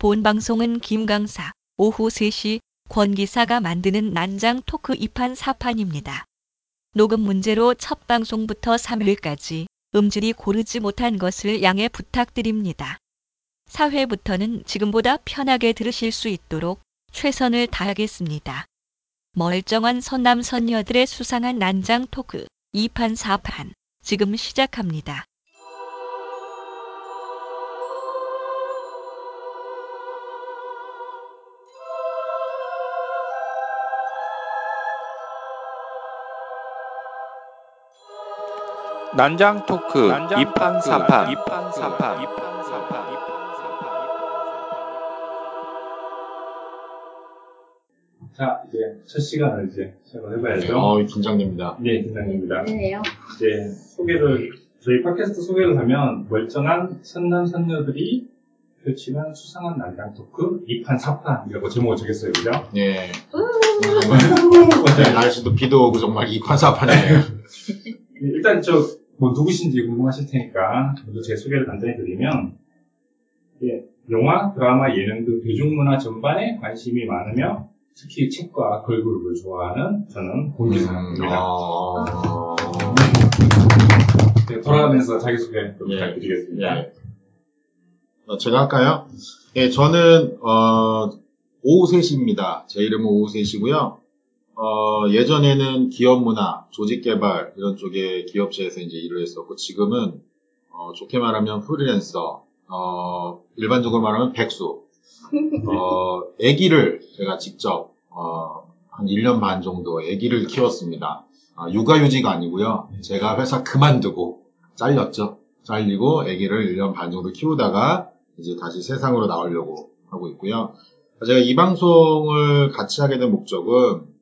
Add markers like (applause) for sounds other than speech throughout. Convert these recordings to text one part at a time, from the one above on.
본 방송은 김강사, 오후 3시 권기사가 만드는 난장 토크 2판 4판입니다. 녹음 문제로 첫 방송부터 3회까지 음질이 고르지 못한 것을 양해 부탁드립니다. 4회부터는 지금보다 편하게 들으실 수 있도록 최선을 다하겠습니다. 멀쩡한 선남 선녀들의 수상한 난장 토크 2판 4판 지금 시작합니다. 난장 토크 2판 4판 2판 4판 자, 이제 첫 시간을 이제 시작을 해봐야죠. 어, 긴장됩니다. 네, 긴장됩니다. 네요. 이제 소개를, 저희 팟캐스트 소개를 하면 멀쩡한 선남, 선녀들이 펼치는 수상한 난장 토크 2판, 4판이라고 제목을 정했어요, 그죠? 예. 네, 날씨도 비도 오고 정말 이판사판이네요. 일단 저, 뭐 누구신지 궁금하실 테니까 먼저 제 소개를 간단히 드리면, 예, 영화, 드라마, 예능 등 대중문화 전반에 관심이 많으며 특히 책과 걸그룹을 좋아하는 저는 공기사입니다. 아, 네, 돌아가면서 자기소개 좀 예. 부탁드리겠습니다. 예. 어, 제가 할까요? 예, 저는, 어, 오후 3시입니다. 제 이름은 오후 3시고요. 어, 예전에는 기업 문화, 조직 개발, 이런 쪽에 기업체에서 이제 일을 했었고, 지금은, 어, 좋게 말하면 프리랜서, 어, 일반적으로 말하면 백수, 어, 아기를 제가 직접, 어, 한 1년 반 정도 아기를 키웠습니다. 아, 육아휴직가 아니고요. 제가 회사 그만두고, 잘렸죠. 잘리고 아기를 1년 반 정도 키우다가 이제 다시 세상으로 나오려고 하고 있고요. 제가 이 방송을 같이 하게 된 목적은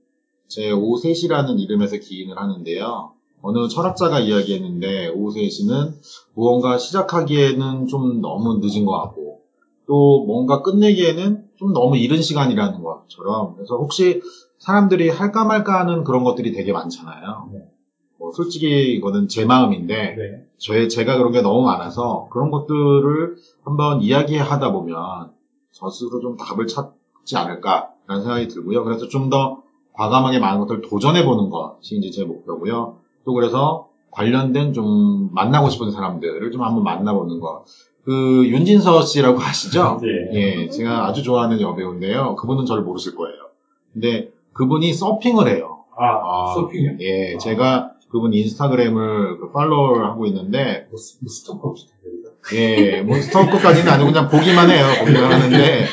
제 오후 3시라는 이름에서 기인을 하는데요. 어느 철학자가 이야기했는데 오후 3시는 무언가 시작하기에는 좀 너무 늦은 것 같고 또 뭔가 끝내기에는 좀 너무 이른 시간이라는 것처럼 그래서 혹시 사람들이 할까 말까 하는 그런 것들이 되게 많잖아요. 네. 뭐 솔직히 이거는 제 마음인데 네. 제, 제가 그런 게 너무 많아서 그런 것들을 한번 이야기하다 보면 저 스스로 좀 답을 찾지 않을까라는 생각이 들고요. 그래서 좀 더 과감하게 많은 것들을 도전해보는 것이 이제 제 목표고요. 또 그래서 관련된 좀 만나고 싶은 사람들을 좀 한번 만나보는 것. 그 윤진서 씨라고 (laughs) 아시죠? 네. 예, 제가 아주 좋아하는 여배우인데요. 그분은 저를 모르실 거예요. 근데 그분이 서핑을 해요. 아, 서핑이요? 예, 제가 그분 인스타그램을 그 팔로우를 하고 있는데, 뭐, 스- 뭐 스토커 예, 뭐 스토커까지는 아니고 그냥 보기만 해요. 보기만 하는데,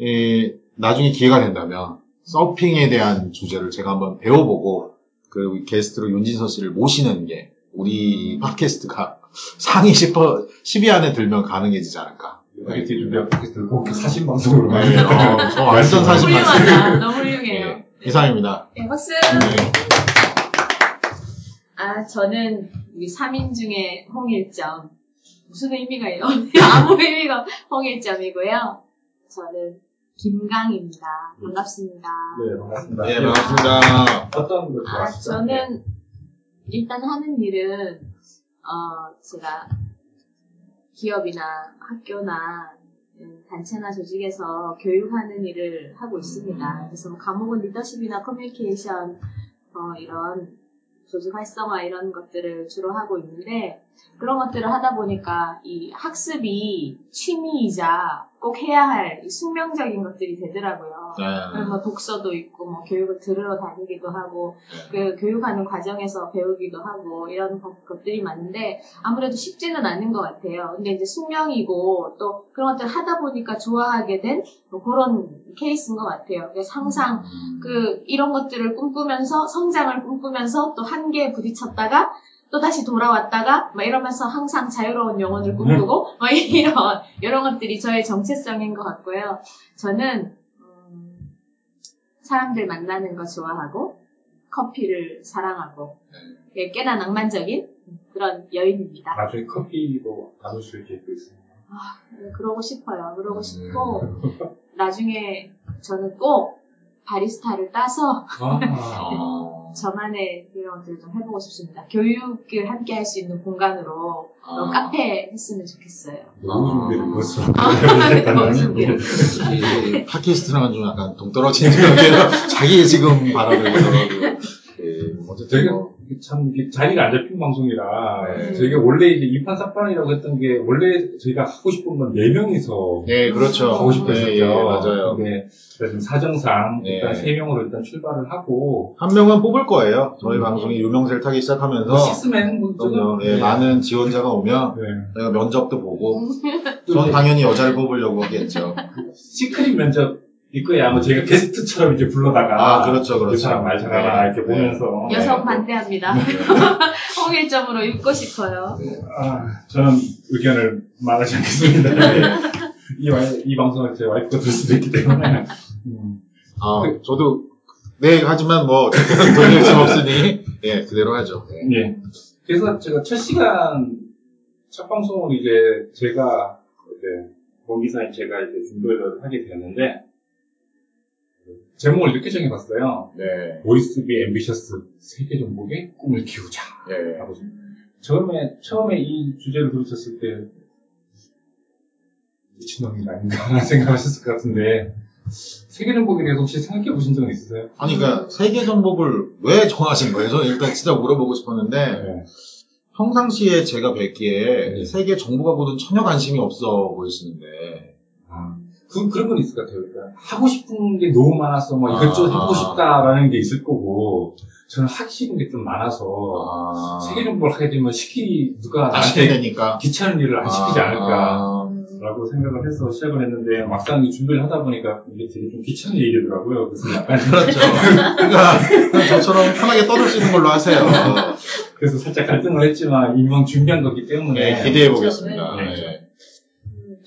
예, 나중에 기회가 된다면 서핑에 대한 주제를 제가 한번 배워보고 그 게스트로 윤진서 씨를 모시는 게 우리 팟캐스트가 상위 10, 10위 안에 들면 가능해지지 않을까. IT 준비한 팟캐스트 그렇게 사신 방송으로 네, 많이 어, 저 완전 사실 훌륭하다. 너무 훌륭해요. 예, 이상입니다. 네, 박수. 네. 아, 저는 우리 3인 중에 홍일점. 무슨 의미가요? (laughs) 아무 의미가 홍일점이고요. 저는 김강입니다. 반갑습니다. 네, 반갑습니다. 네, 반갑습니다. 어떤 걸 아, 좋아하시죠? 저는 일단 하는 일은 어, 제가 기업이나 학교나 음, 단체나 조직에서 교육하는 일을 하고 있습니다. 그래서 뭐 과목은 리더십이나 커뮤니케이션 어, 이런 조직 활성화 이런 것들을 주로 하고 있는데 그런 것들을 하다 보니까 이 학습이 취미이자 꼭 해야 할이 숙명적인 것들이 되더라고요. 네. 뭐 독서도 있고 뭐 교육을 들으러 다니기도 하고 그 교육하는 과정에서 배우기도 하고 이런 것- 것들이 많은데 아무래도 쉽지는 않은 것 같아요. 근데 이제 숙명이고 또 그런 것들 을 하다 보니까 좋아하게 된 뭐 그런 케이스인 것 같아요. 그래서 항상 그 이런 것들을 꿈꾸면서 성장을 꿈꾸면서 또 한계에 부딪혔다가 또 다시 돌아왔다가 막 이러면서 항상 자유로운 영혼을 꿈꾸고 막 (laughs) 이런 이런 것들이 저의 정체성인 것 같고요. 저는 음, 사람들 만나는 거 좋아하고 커피를 사랑하고 예, 꽤나 낭만적인 그런 여인입니다. 나중에 커피도 받으실 계획도 있습니다. 네, 그러고 싶어요. 그러고 싶고 나중에 저는 꼭 바리스타를 따서 아, 어, (laughs) 저만의 이런 것들을 좀 해보고 싶습니다. 교육을 함께 할 수 있는 공간으로 어, 아. 카페 했으면 좋겠어요. 너무 준비를 벌써. 너무 준비를. 이- 이 팟캐스트랑은 좀 약간 동떨어진 (laughs) 느낌이에요. 자기 지금 해서. 예, 어쨌든 저희가 뭐, 참 이게 자리가 안 잡힌 방송이라 네. 저희가 원래 이제 이판사판이라고 했던 게 원래 저희가 하고 싶은 건네 명이서 네, 그렇죠. 하고 싶었었죠. 예, 예, 맞아요. 근데 지금 사정상 네. 일단 세 명으로 일단 출발을 하고 한 명은 뽑을 거예요. 저희 음. 방송이 유명세를 타기 시작하면서. 시스맨 뭐 그럼요. 예, 네. 많은 지원자가 오면 네. 저희가 면접도 보고 또전 이제 당연히 여자를 뽑으려고 하겠죠. 시크릿 면접 일 거야. 뭐 저희가 게스트처럼 이제 불러다가 아, 그렇죠, 그렇죠. 이 사람 말 잘하라 네. 이렇게 네. 보면서 여성 네. 반대합니다. 홍일점으로 읽고 싶어요. 아, 저는 의견을 말하지 않겠습니다. (laughs) 이, 와- 이 방송을 제 와이프가 들 수도 있기 때문에 음. 아, 저도 네 하지만 뭐 돌릴 수 없으니 예 그대로 하죠. 네. 예. 그래서 제가 첫 시간, 첫 방송을 이제 제가, 이제, 공기사인 제가 이제 준비를 하게 되었는데, 제목을 이렇게 정해봤어요. 네. Boys be ambitious, 세계 정복의 꿈을 키우자. 예. 라고. 처음에, 처음에 이 주제를 들으셨을 때, 미친놈이 아닌가라는 (laughs) 생각을 하셨을 것 같은데, 세계 정복에 대해서 혹시 생각해 보신 적은 있으세요? 아니 그러니까 세계 정복을 왜 정하신 거예요? 저는 일단 진짜 물어보고 싶었는데 네. 평상시에 제가 뵙기에 네. 세계 정복하고는 전혀 관심이 없어 보이시는데 아, 그, 그런 건 있을 것 같아요. 그러니까 하고 싶은 게 너무 많아서 뭐 이것저것 아. 해보고 싶다라는 게 있을 거고, 저는 하기 싫은 게 좀 많아서, 아, 세계 정보를 하게 되면 시키, 누가 안 시켜야 나한테 되니까 귀찮은 일을 안 시키지 않을까. 아, 라고 생각을 해서 시작을 했는데, 막상 이 준비를 하다 보니까 이게 되게 좀 귀찮은 일이더라고요. 그래서 약간, (laughs) 그렇죠. 그러니까 저처럼 편하게 떠들 수 있는 걸로 하세요. 그래서 살짝 갈등을 했지만, 이왕 준비한 거기 때문에, 네, 기대해 보겠습니다. 네.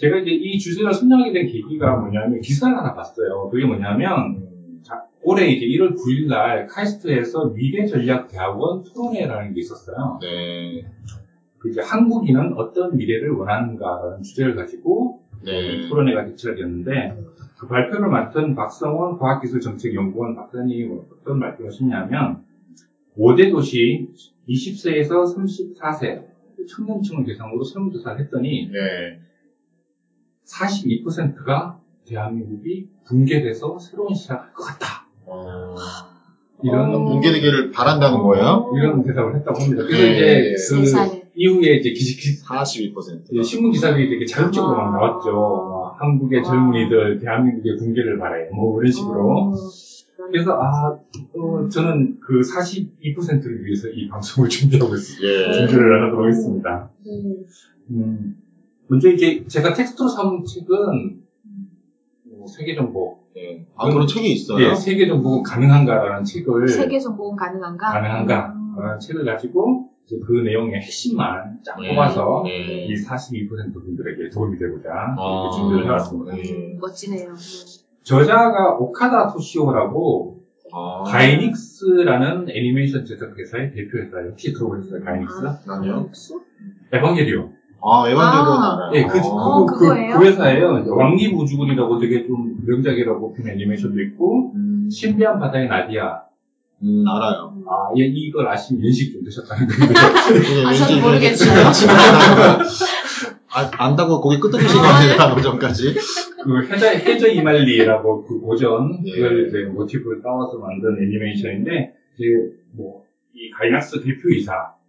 네. 제가 이제 이 주제를 선정하게 된 계기가 뭐냐면, 기사를 하나 봤어요. 그게 뭐냐면, 자, 올해 이제 1월 9일 날 카이스트에서 미래전략대학원 토론회라는 게 있었어요. 네. 그 이제 한국인은 어떤 미래를 원하는가라는 주제를 가지고 네. 토론회가 개최가 됐는데 그 발표를 맡은 박성원 과학기술정책연구원 박사님이 뭐 어떤 말씀을 하셨냐면 5대 도시 20세에서 34세 청년층을 대상으로 설문조사를 했더니 네. 42%가 대한민국이 붕괴돼서 새로운 시작을 할것 같다. 어, 이런 어. 붕괴되기를 바란다는 거예요? 이런 대답을 했다고 합니다. 그래서 네. 이제 그 세상에. 이후에 이제 기시, 기- 42%. 이제 신문 기사들이 되게 자극적으로 막 나왔죠. 막 한국의 아. 젊은이들 대한민국의 붕괴를 바래. 뭐 이런 식으로. 어, 그래서 아, 어, 저는 그 42%를 위해서 이 방송을 (laughs) 준비하고 있습니다. 예. 준비를 하도록 했습니다. 음. 음, 먼저 이제 제가 텍스트로 삼은 책은 어, 세계 정보, 예. 아, 그런 책이 있어요? 예, 세계 정보 가능한가라는 책을 세계 정보는 가능한가? 가능한가? 음. 라는 책을 가지고 이제 그 내용의 핵심만 쫙 네. 뽑아서 네. 이 42% 분들에게 도움이 되고자 아. 이렇게 준비를 해왔습니다. 예. 음, 멋지네요. 음. 저자가 오카다 토시오라고 아. 가이닉스라는 애니메이션 제작 회사의 대표 회사예요. 혹시 들어보셨어요? 가이닉스? 아니요. 육수? 에반게리온. 아, 에반게리온 아. 알아요. 예, 그, 어. 그, 그, 그거예요? 그 회사예요. 왕립 우주군이라고 되게 좀 명작이라고 핀 애니메이션도 있고, 음, 신비한 바다의 나디아. 음, 알아요. 음. 아, 예, 이걸 아시면 연식 좀 드셨다는 건데. 그게 (laughs) 아, 저는 왠지 모르겠어요. 아, 안다고 거기 끄덕이신 거 아니에요, 그 전까지? 그 해저, 해저 이말리라고 그 고전, 예. 그걸 이제 모티브를 따와서 만든 애니메이션인데, 이제 뭐, 이 가이낙스 대표이사인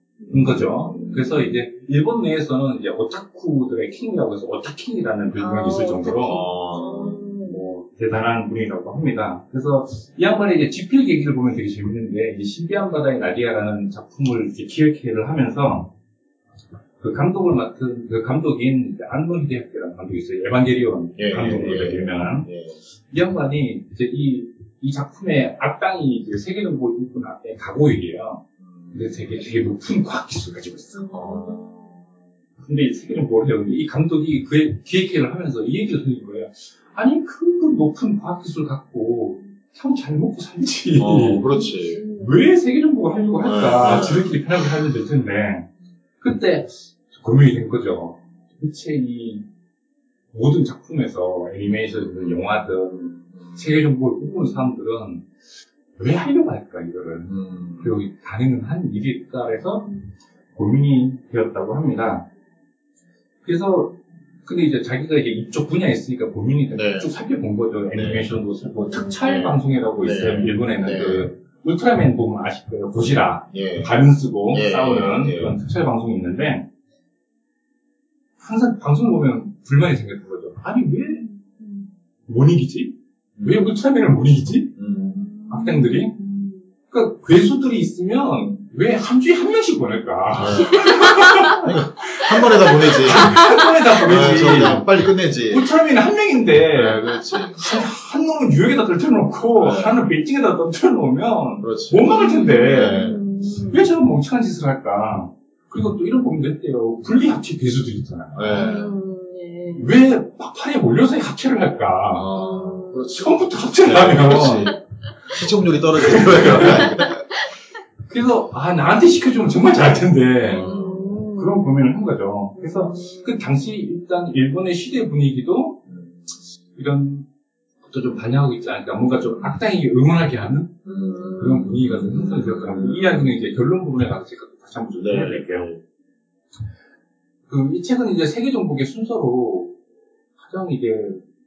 거죠. 그래서 이제 일본 내에서는 이제 오타쿠들의 킹이라고 해서 오타킹이라는 별명이 있을 정도로 어, 뭐 대단한 분이라고 합니다. 그래서 이 양반의 이제 집필 계기를 보면 되게 재밌는데 이 신비한 바다의 나디아라는 작품을 이제 기획회를 하면서 그 감독을 맡은 그 감독인 안노 히데야키라는 감독이 있어요. 에반게리온 예, 감독으로 예, 되게 유명한 예. 이 양반이 이제 이, 이 작품의 악당이 이제 세계정보 일꾼 악당이 가고일이에요. 근데 되게 되게 높은 과학 기술을 가지고 있어. 어, 근데 이 해요. 근데 이 감독이 그 기획회를 하면서 이 얘기를 하는 거예요. 아니 그 높은 과학 기술 갖고 형잘 먹고 살지. 어, 그렇지. 왜 세계 정보를 하려고 할까? 네, 네. 지들끼리 편하게 살면 될 텐데. 그때 고민이 된 거죠. 대체 이 모든 작품에서 애니메이션이든 영화든 세계 정보를 꿈꾸는 사람들은 왜 하려고 할까 이거를 음. 그리고 가능한 일일까 해서 고민이 되었다고 합니다. 그래서 근데 이제 자기가 이제 이쪽 분야에 있으니까 고민이 돼서 네. 쭉 살펴본 거죠. 애니메이션도 뭐 특촬 네. 방송이라고 네. 있어요. 일본에는 네. 그 울트라맨 보면 아실 거예요. 고지라 예. 가면 쓰고 예, 싸우는 예. 그런 특촬 방송이 있는데 항상 방송을 보면 불만이 생겼던 거죠. 아니 왜 못 이기지? 왜 울트라맨을 못 이기지? 음. 학생들이? 그러니까 괴수들이 있으면 왜 한 주에 한 명씩 보낼까? 한 번에 다 보내지. 한 번에 다 네, 보내지. 빨리 끝내지. 울트라맨은 한 명인데 네, 그렇지. 한 놈은 뉴욕에다 떨쳐놓고 네. 하나는 베이징에다 떨쳐놓으면 그렇지. 못 막을 텐데 네. 왜 저런 멍청한 짓을 할까? 그리고 또 이런 고민도 했대요. 분리합체 괴수들 있잖아요. 네. 네. 왜 막판에 몰려서 합체를 할까? 아, 그렇지. 처음부터 합체를 네, 하면 그렇지. (laughs) 시청률이 떨어지는 거야. 그래서 아 나한테 시켜주면 정말 잘할 텐데 음. 그런 고민을 한 거죠. 그래서 그 당시 일단 일본의 시대 분위기도 이런 것도 좀 반영하고 있지 않을까. 뭔가 좀 악당에게 응원하게 하는 음. 그런 분위기가 좀 형성이 되었더라고요. 이 이야기는 이제 결론 부분에 가서 제가 또 다시 한번 좀 네. 해드릴게요. 그, 이 책은 이제 세계 정복의 순서로 가장 이제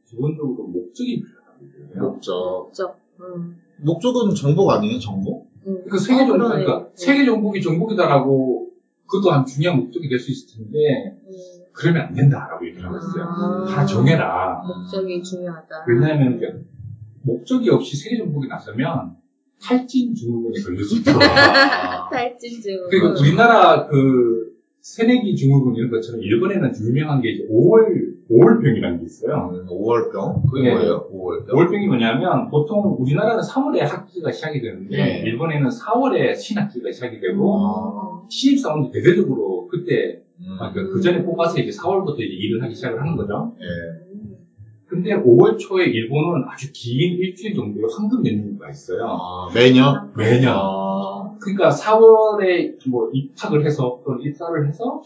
기본적으로 목적이 필요하다고 목적. 적. 음. 목적은 정복 아니에요, 정복? 음. 그 세계 어, 정복, 그러네. 그러니까 세계 정복이 정복이다라고 그것도 한 중요한 목적이 될 수 있을 텐데 음. 그러면 안 된다라고 얘기를 하고 있어요. 아. 하나 정해라. 목적이 중요하다. 왜냐하면 이제 목적이 없이 세계 정복이 나서면 탈진 증후군에 걸릴 수 있다. 아. (laughs) 탈진 증후군. 그리고 우리나라 그 새내기 증후군 이런 것처럼 일본에는 유명한 게 이제 5월 5월병이라는 게 있어요. 음, 5월병? 그게 네. 뭐예요? 5월병? 5월병이 뭐냐면 보통 우리나라는 3월에 학기가 시작이 되는데 네. 일본에는 4월에 신학기가 시작이 되고 음. 신입사원도 대대적으로 그때 음. 아, 그, 그 전에 뽑아서 이제 4월부터 이제 일을 하기 시작을 하는 거죠. 예. 근데 5월 초에 일본은 아주 긴 일주일 정도의 황금 연휴가 있어요. 아, 매년? 매년. 아, 그러니까 4월에 뭐 입학을 해서 또는 입사를 해서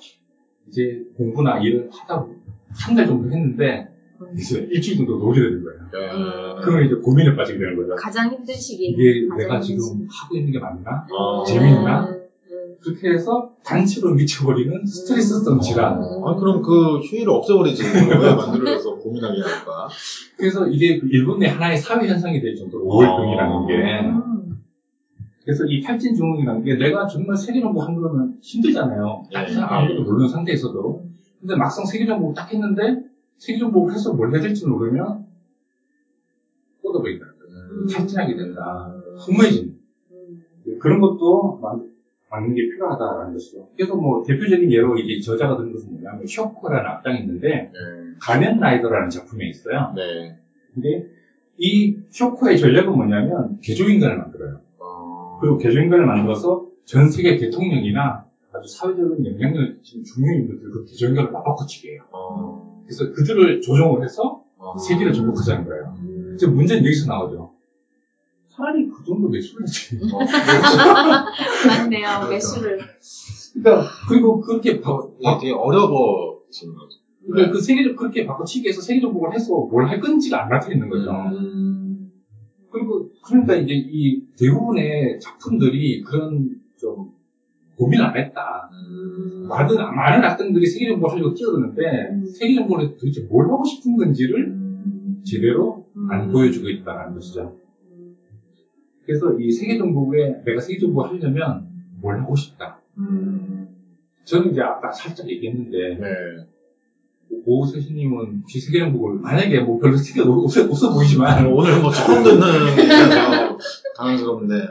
이제 공부나 일을 하다 한 달 정도 했는데 이제 일주일 정도 놀게 되는 거예요. 예. 그러면 이제 고민에 빠지게 되는 거죠. 가장 힘든 시기. 이게 내가 지금 시기. 하고 있는 게 맞나? 아. 재밌나? 음, 음. 그렇게 해서 단체로 미쳐버리는 스트레스성 질환. 아, 그럼 그 휴일을 없애버리지. 그걸 왜 만들어서 고민하게 할까? 그래서 이게 그 일본 내 하나의 사회 현상이 될 정도로 우월병이라는 게. 음. 그래서 이 탈진 증후군이라는 게 내가 정말 세계 정보 한 그러면 힘들잖아요. 네. 딱 아무것도 모르는 상태에서도. 근데 막상 세계 정보 딱 했는데 세계 정보를 해서 뭘 해야 될지 모르면 뻗어버린다. 음. 탈진하게 된다. 허무해진다. 음. 그런 것도 막- 막는 게 필요하다라는 것이죠. 그래서 뭐 대표적인 예로 이제 저자가 드는 것은 뭐냐면 쇼코라는 악당이 있는데 네. 가면 라이더라는 작품에 있어요. 네. 근데 이 쇼코의 전략은 뭐냐면 개조인간을 만들어요. 어, 그리고 개조인간을 만들어서 전 세계 대통령이나 아주 사회적인 영향력을 끼치는 중요한 인물들 그 개조인간을 맞바꾸치게 해요. 어, 그래서 그들을 조종을 해서 어. 세계를 정복하자는 거예요. 음. 이제 문제는 여기서 나오죠. 차라리 그 정도 매수를 하지. 어. (laughs) 맞네요. 그렇죠. 매수를. 그러니까 그리고 그렇게 바, 어, 이게 되게 어려워지는 거죠. 그러니까 그 세계적 그렇게 바꿔치기 해서 세계 정복을 해서 뭘 할 건지가 안 나타나 있는 거죠. 음. 그리고 그러니까 이제 이 대부분의 작품들이 그런 좀 고민을 안 했다. 음. 많은 많은 학생들이 세계 정복을 하려고 뛰어드는데 음. 세계 정복을 도대체 뭘 하고 싶은 건지를 음. 제대로 안 음. 보여주고 있다는 것이죠. 그래서 이 세계 정복에 내가 세계 정복을 하려면 뭘 하고 싶다. 음. 저는 이제 아까 살짝 얘기했는데 네. 오세신님은 혹시 세계 정복을 만약에 뭐 별로 생각 없어, 없어 보이지만 오늘 뭐 처음 듣는 얘기라서 당황스럽는데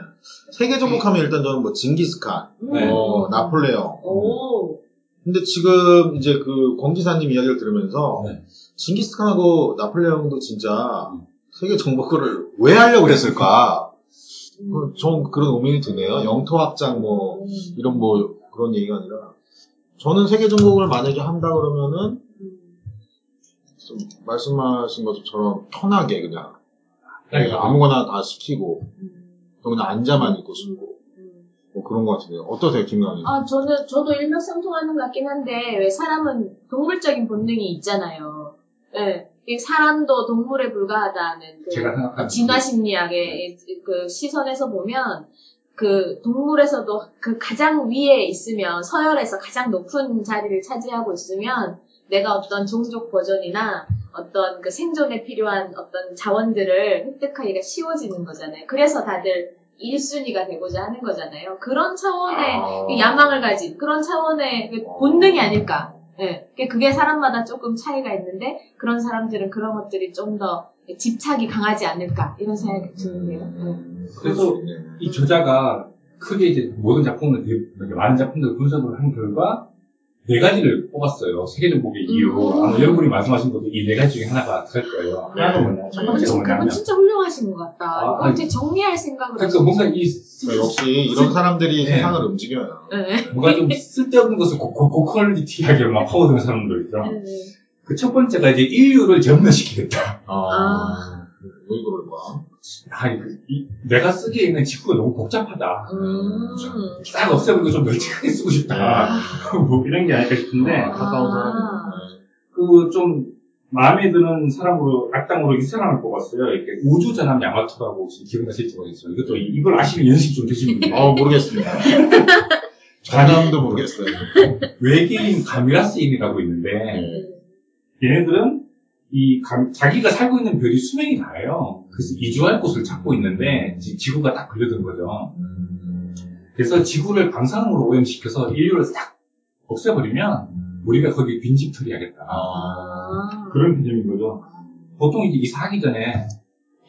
세계 정복하면 일단 저는 뭐 징기스칸, 네. 뭐 나폴레옹. 오. 근데 지금 이제 그 권기사님 이야기를 들으면서 네. 징기스칸하고 나폴레옹도 진짜 세계 정복을 왜 하려고 그랬을까? 그, 전 그런 의문이 드네요. 영토 확장 뭐 이런 뭐 그런 얘기가 아니라 저는 세계 정복을 만약에 한다 그러면은 좀 말씀하신 것처럼 편하게 그냥 네, 아무거나 다 시키고 그냥 앉아만 있고 싶고 뭐 그런 것 같은데요. 어떠세요, 김강희? 아, 저는, 저도 일맥상통하는 것 같긴 한데, 왜 사람은 동물적인 본능이 있잖아요. 예. 이 사람도 동물에 불과하다는 그 제가 생각하는 진화 심리학의 그 시선에서 보면 그 동물에서도 그 가장 위에 있으면 서열에서 가장 높은 자리를 차지하고 있으면 내가 어떤 종족 버전이나 어떤 그 생존에 필요한 어떤 자원들을 획득하기가 쉬워지는 거잖아요. 그래서 다들 1순위가 되고자 하는 거잖아요. 그런 차원의 아. 그 야망을 가진 그런 차원의 그 본능이 아닐까. 예. 그게 사람마다 조금 차이가 있는데 그런 사람들은 그런 것들이 좀 더 집착이 강하지 않을까 이런 생각이 드는데요. 예. 그래서 이 저자가 크게 이제 모든 작품을 대- 이렇게 많은 작품들을 분석을 한 결과 네 가지를 뽑았어요. 세계적 보기 이유. 음. 아마 여러분이 말씀하신 것도 이 네 가지 중에 하나가 될 거예요. 하나는 뭐냐? 첫 아, 뭐냐면 진짜 훌륭하신 것 같다. 아, 이거 아니. 어떻게 정리할 생각을 그러니까 뭔가 이 역시 이런 사람들이 네. 세상을 움직여요. 네. 뭔가 좀 쓸데없는 것을 고, 고, 고퀄리티하게 막 파고드는 사람들 있죠. 네. 그첫 번째가 이제 인류를 전면시키겠다. 아, 왜 그럴까? 아, 이- 이- 내가 쓰기에는 지구가 너무 복잡하다. 음. 싹 없애버리고 좀 널찍하게 쓰고 싶다. 뭐 이런 게 아닐까 싶은데, 가까운 아. 사람이. 그좀 마음에 드는 사람으로, 악당으로 이 사람을 뽑았어요. 이렇게 우주전함 야마토라고 혹시 기억나실지 모르겠어요. 이것도 이- 이걸 아시면 연식 좀 되신 분이에요. 어, 모르겠습니다. (laughs) 전남도 모르겠어요. 외계인 가미라스인이라고 있는데, 네. 얘네들은 이 감- 자기가 살고 있는 별이 수명이 다예요. 그래서 이주할 곳을 찾고 있는데 지- 지구가 딱 걸려든 거죠. 음, 그래서 지구를 방사능으로 오염시켜서 인류를 싹 없애버리면 우리가 거기 빈집 처리하겠다. 아, 그런 개념인 거죠. 보통 이제 이사하기 전에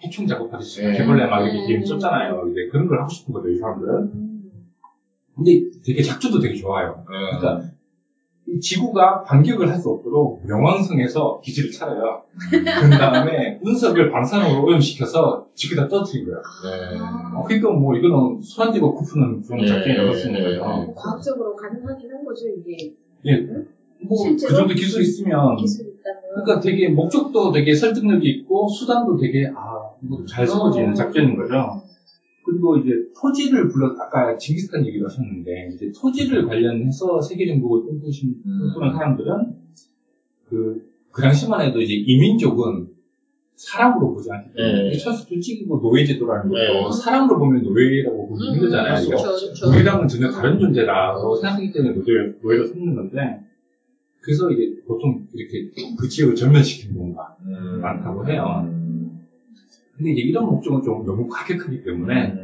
해충 작업하듯이 네. 개벌레 막 이렇게 네. 게임 썼잖아요. 이제 그런 걸 하고 싶은 거죠, 이 사람들은. 음. 근데 되게 작전도 되게 좋아요. 네. 그러니까 이 지구가 반격을 할 수 없도록 명왕성에서 기지를 차려요. 그 다음에 운석을 방사능으로 오염시켜서 지구에다 떨어뜨린 거예요. 네. 어, 그러니까 뭐 이거는 손안대고 쿠프는 그런 네, 작전이라고 쓰는. 뭐 과학적으로 가능하긴 한 거죠, 이게. 예, 뭐그 실제로 정도 기술이 있으면 기술이 있다면. 그러니까 되게 목적도 되게 설득력이 있고 수단도 되게 아잘 세워지는 어. 작전인 거죠. 그리고 이제 토지를 불러 아까 징기스칸 얘기를 하셨는데 이제 토지를 관련해서 세계 정복을 꿈꾸신 음. 꿈꾸는 사람들은 그, 그 당시만 해도 이제 이민족은 사람으로 보지 않기 때문에 네. 철수 솔직히 뭐 노예제도라는 것도 네. 사람으로 보면 노예라고 보기 음, 힘들잖아요. 그렇죠. 그렇죠. 우리랑은 전혀 다른 존재라고 생각하기 때문에 노예, 노예로 삼는 건데 그래서 이제 보통 이렇게 그 지역을 전면시키는 경우가 음. 많다고 해요. 음. 근데 이제 이런 목적은 좀 너무 과격하기 때문에 음.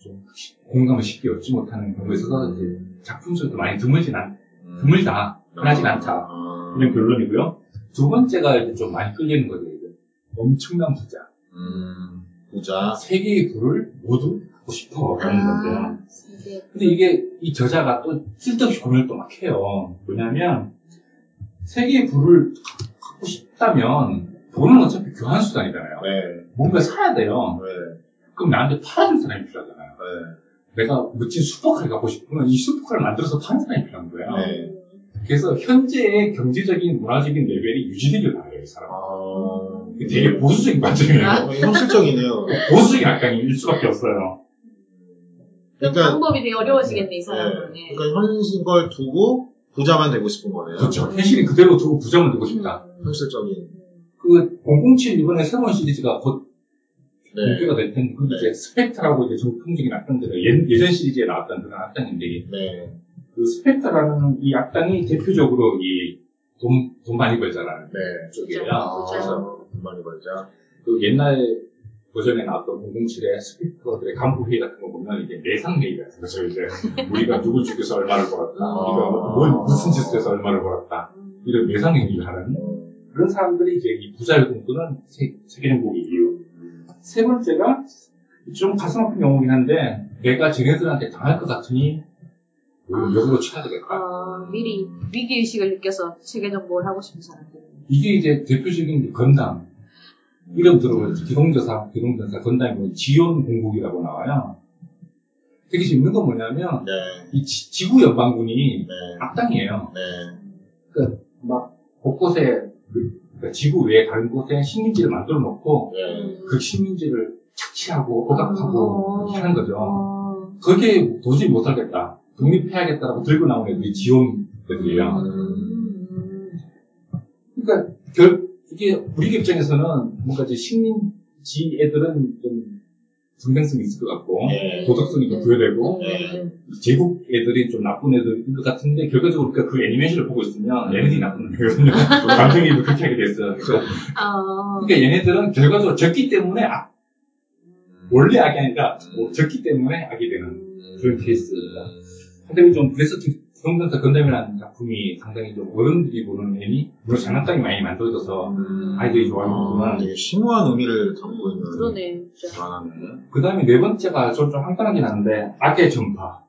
좀 공감을 쉽게 얻지 못하는 경우가 있어서 이제 작품 속에도 많이 드물진 않, 드물다, 흔하진 않다. 아. 이런 결론이고요. 두 번째가 이제 좀 많이 끌리는 거죠. 이제. 엄청난 부자. 음. 부자. 세계의 부를 모두 갖고 싶어. 라는 건데요. 세계. 근데 이게 이 저자가 또 쓸데없이 고민을 또 막 해요. 뭐냐면 세계의 부를 갖고 싶다면 돈은 어차피 교환수단이잖아요. 네. 뭔가 사야 돼요. 네. 그럼 나한테 팔아줄 사람이 필요하잖아요. 네. 내가 멋진 슈퍼카를 갖고 싶으면 이 슈퍼카를 만들어서 파는 사람이 필요한 거예요. 네. 그래서 현재의 경제적인 문화적인 레벨이 유지되길 바래요, 이 사람은. 아. 되게 보수적인 관점이에요. 어, 현실적이네요. 보수적인 악당일 수밖에 없어요. 그러니까, 방법이 되게 어려워지겠네, 이 네. 사람은. 네. 그러니까 현실 걸 두고 부자만 되고 싶은 거네요. 그렇죠. 현실이 그대로 두고 부자만 되고 싶다. 음. 현실적인. 그 007 이번에 새로운 시리즈가 곧 네. 공개가 될 텐데, 그 네. 이제 스펙터라고 이제 정통적인 악당들을 예, 예전 시리즈에 나왔던 그런 악당인데, 네. 그 스펙터라는 이 악당이 대표적으로 이 돈, 돈 많이 벌자라는 네. 쪽이에요. 아, 그래서 돈 많이 벌자. 그 옛날 버전에 나왔던 007의 스펙터들의 간부 회의 같은 거 보면 이게 매상 회의 같은 거죠. 이제 (laughs) 우리가 누굴 죽여서 얼마를 벌었다, 아. 우리가 뭘 무슨 짓을 해서 얼마를 벌었다 이런 매상 회의를 하는 그런 사람들이 이제 이 부자를 꿈꾸는 세, 세계정복의 이유. 세 번째가 좀 가슴 아픈 경우긴 한데 내가 쟤네들한테 당할 것 같으니 역으로 쳐야 되겠다. 어, 미리 위기의식을 느껴서 세계 정복을 하고 싶은 사람들. 이게 이제 대표적인 건담. 이름 들어보면 기동전사, 기동전사 건담이 보면 지온 공국이라고 나와요. 되게 재밌는 건 뭐냐면 네. 이 지, 지구 연방군이 네. 악당이에요. 네. 막 곳곳에 그- 그러니까 지구 외에 다른 곳에 식민지를 만들어 놓고 네. 그 식민지를 착취하고 억압하고 어. 하는 거죠. 어. 거기에 도저히 못 살겠다. 독립해야겠다라고 들고 나온 애들이 지온 애들이에요. 음. 그러니까 결, 이게 우리 입장에서는 뭔가 이제 식민지 애들은 좀 정당성이 있을 것 같고 예. 도덕성이 좀 부여되고 음. 제국 애들이 좀 나쁜 애들인 것 같은데 결과적으로 우리가 그 애니메이션을 보고 있으면 얘네들이 나쁜 애거든요. 감정이입을 그렇게 하게 됐어요. 그래서 아. 그러니까 얘네들은 결과적으로 졌기 때문에 악, 원래 악이 아니라 뭐 졌기 때문에 악이 되는 그런 케이스입니다. 상당히 좀 그래서 성전사 건담이라는 작품이 상당히 좀 어른들이 보는 애니 물론 장난감이 많이 만들어져서 음. 아이들이 아, 좋아하는구만. 되게 심오한 의미를 담고 있는 그러네, 진짜. 만화네. 그 다음에 네 번째가 좀, 좀 황당하긴 한데 악의 전파.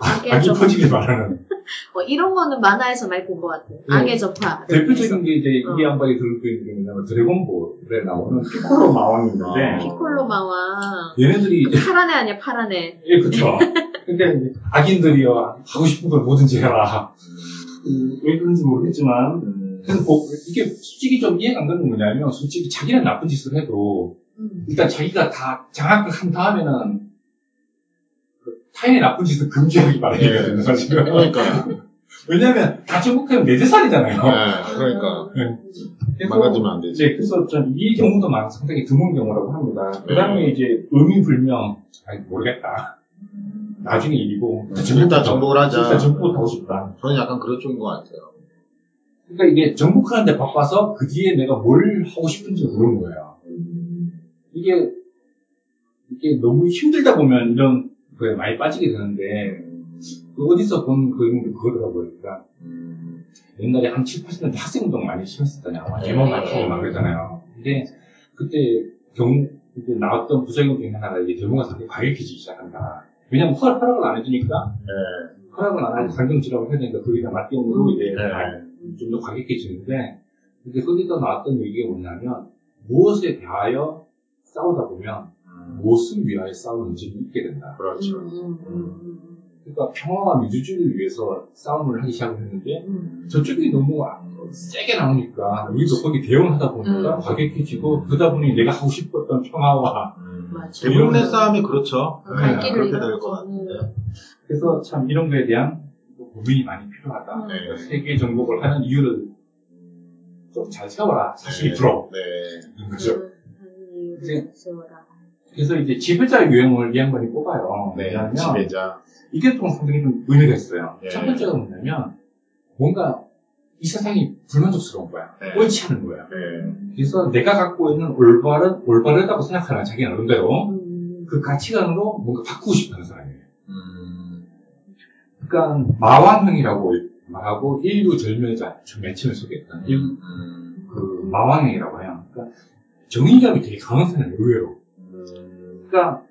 악의 악이 전파. 퍼지길 바라는 (laughs) 어, 이런 거는 만화에서 많이 본 것 같아요. 네. 악의 전파. 대표적인 게 이제 어. 이 양반이 들고 있는 게 뭐냐면 드래곤볼에 나오는 피콜로 마왕이 있는데 아. 피콜로 마왕. 얘네들이 이제 파란 애 아니야, 파란 애. 예, 그쵸. (laughs) 근데 이제 악인들이여 하고 싶은 걸 뭐든지 해라. 음, 왜 그런지 모르겠지만 음. 그래서 뭐, 이게 솔직히 좀 이해가 안 가는 게 뭐냐면 솔직히 자기는 나쁜 짓을 해도 음. 일단 자기가 다 장악을 한 다음에는 그 타인의 나쁜 짓을 금지하기 바라거든요 사실은 그러니까. (laughs) 왜냐하면 다 정복하면 내 재산이잖아요 네, 그러니까. 그래서 망가지면 안 되지. 이제 그래서 좀 이 경우도 많, 상당히 드문 경우라고 합니다. 그 네. 다음에 이제 의미불명, 아니, 모르겠다. 나중에 일이고. 일단 정복을 하자. 일단 정복을 하고 싶다. 저는 약간 그런 쪽인 것 같아요. 그러니까 이게 정복하는데 바빠서 그 뒤에 내가 뭘 하고 싶은지 모르는 거예요. 이게, 이게 너무 힘들다 보면 이런 거에 많이 빠지게 되는데, 그 어디서 본 그림도 그거더라고요. 그러니까 음. 옛날에 한 7, 80년대 학생운동 많이 심했었잖아요. 막 네. 데모 많고 막 그러잖아요. 근데 그때 경, 이제 나왔던 부작용 중에 하나가 이게 데모가 상당히 과격해지기 시작한다. 왜냐면 허- 허락을 안 해주니까, 네. 허락을 안 하지 상경지라고 해야 되니까 거기다 맞대응으로 이제 네. 좀더 과격해지는데, 근데 거기서 나왔던 얘기가 뭐냐면, 무엇에 대하여 싸우다 보면, 음. 무엇을 위하여 싸우는 적이 있게 된다. 그렇죠. 음, 음, 그러니까 평화와 민주주의를 위해서 싸움을 하기 시작을 했는데, 음, 저쪽이 너무 아- 세게 나오니까 우리도 거기 대응을 하다 보니까 음. 과격해지고 그러다 보니 내가 하고 싶었던 평화와 음. 대부분의 싸움이 그렇죠. 음. 갈 네, 길을 그렇게 잃었죠. 될것 같은데. 그래서 참 이런 거에 대한 고민이 많이 필요하다. 음. 네. 세계 정복을 하는 이유를 좀 잘 세워라. 사실이 들어. 네. 거죠. 음, 음, 이제- 세워라. 그래서 이제 지배자 유형을 이 양반이 뽑아요. 네. 왜냐하면 지배자. 이게 좀 상당히 좀 의미가 있어요. 네. 첫 번째가 뭐냐면 뭔가 이 세상이 불만족스러운 거야. 네. 옳지 않은 거야. 네. 그래서 내가 갖고 있는 올바른, 올바르다고 생각하는 자기 나름대로 음, 그 가치관으로 뭔가 바꾸고 싶어 하는 사람이에요. 음. 그러니까 마왕형이라고 말하고 일부절멸자, 맨 처음에 소개했던 일- 음. 그 마왕형이라고 해요. 그러니까 정의감이 되게 강한 사람이에요, 의외로. 음. 그러니까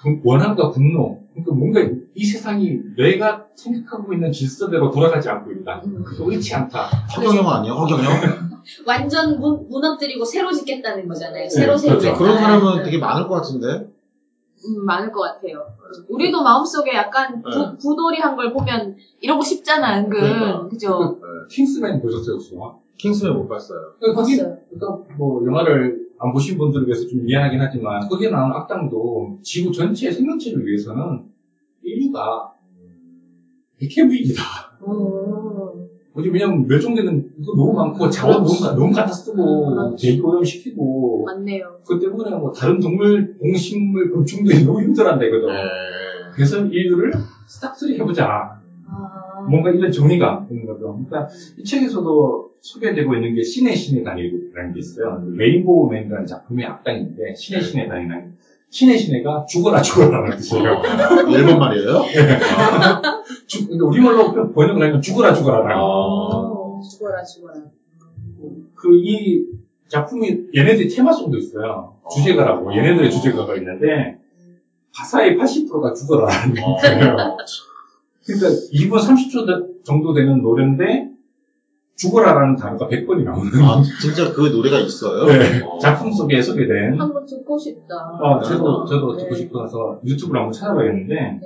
분- 원함과 분노, 그러니까 뭔가 이 세상이 내가 생각하고 있는 질서대로 돌아가지 않고 있다. 음. 옳지 않다. 허경영 아니에요? 허경영? (laughs) 완전 무, 무너뜨리고 새로 짓겠다는 거잖아요. 새로 네, 세우겠다. 그렇죠. 그런 사람은 네. 되게 많을 것 같은데. 음, 많을 것 같아요. 우리도 마음속에 약간 부, 네. 부도리한 걸 보면 이러고 싶잖아, 은근. 그러니까. 그죠? 킹스맨 보셨어요, 혹시 영화? 킹스맨 못 봤어요. 그러니까 거기, 봤어요. 그러니까 뭐 영화를 안 보신 분들을 위해서 좀 미안하긴 하지만 거기에 나오는 악당도 지구 전체의 생명체를 위해서는 인류가 백해무익이다. 음. 뭐지 왜냐면 멸종되는 이거 너무 많고 자원 너무, 가- 너무 갖다 쓰고. 대기 오염시키고 맞네요. 그 때문에 뭐 다른 동물, 동식물, 곤충들이 (laughs) 너무 힘들어한다 이거죠. 네. 그래서 인류를 싹쓸이 해보자. 아. 뭔가 이런 정의가 있는 거죠. 그러니까 이 책에서도 소개되고 있는 게 신의 신의 단이라는 게 있어요. 레인보우맨이라는 작품의 악당인데 신의 신의 단이라는 신의 신의가 죽어라 죽어라는 뜻이에요. 어, (laughs) 일본 말이에요? (laughs) 죽- 근데 우리말로 번역을 하면 죽어라 죽어라라고. 어, 죽어라, 죽어라. 그이 작품이 얘네들 테마송도 있어요. 주제가라고 얘네들의 주제가가 있는데 가사의 80%가 죽어라라는 게 있어요. 그러니까 2분 30초 정도 되는 노래인데 죽어라라는 단어가 100번이 나오는 아, 진짜 그 노래가 있어요? 네, 어. 작품 속에 소개된 한번 듣고 싶다. 어, 저도, 저도 네. 듣고 싶어서 유튜브로 한번 찾아봐야겠는데, 네.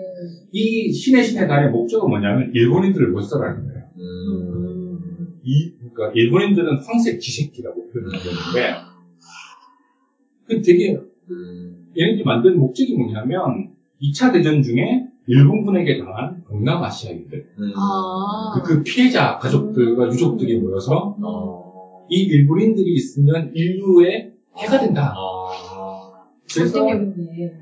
이 신의 신의 단의 목적은 뭐냐면, 일본인들을 못 써라는 거예요. 음. 이, 그러니까, 일본인들은 황색 지새끼라고 표현하는데, 그 되게, 음. 얘네들이 만든 목적이 뭐냐면, 2차 대전 중에 일본군에게 당한 동남아시아인들, 음. 아. 그, 그 피해자 가족들과 음. 유족들이 모여서, 어. 이 일본인들이 있으면 인류의 해가 된다. 아, 그래서.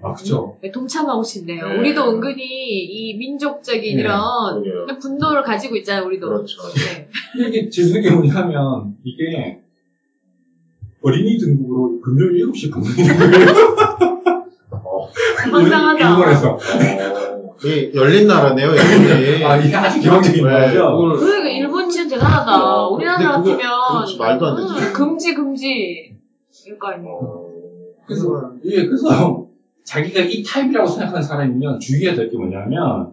아 그죠. 네, 동참하고 싶네요. 네. 우리도 은근히 이 민족적인 네, 이런 그러게요. 분노를 가지고 있잖아요, 우리도. 그렇죠. 네. 근데 이게 제 생각에 뭐냐면 이게 어린이 등급으로 금요일 7시 방송인 거예요. 어, (laughs) 황당하다. 일본에서. 어, 이 열린 나라네요, 일본이. (laughs) 아 이게 아주 개방적인 네, 거죠. 그러니까 일본 진짜 대단하다. 어, 우리나라 그거- 같으면 그렇지, 말도 안 되지. 음, 금지 금지. 그러니까 아니에요. 어, 그래서 예 그래서 자기가 이 타입이라고 생각하는 사람이면 주의해야 될 게 뭐냐면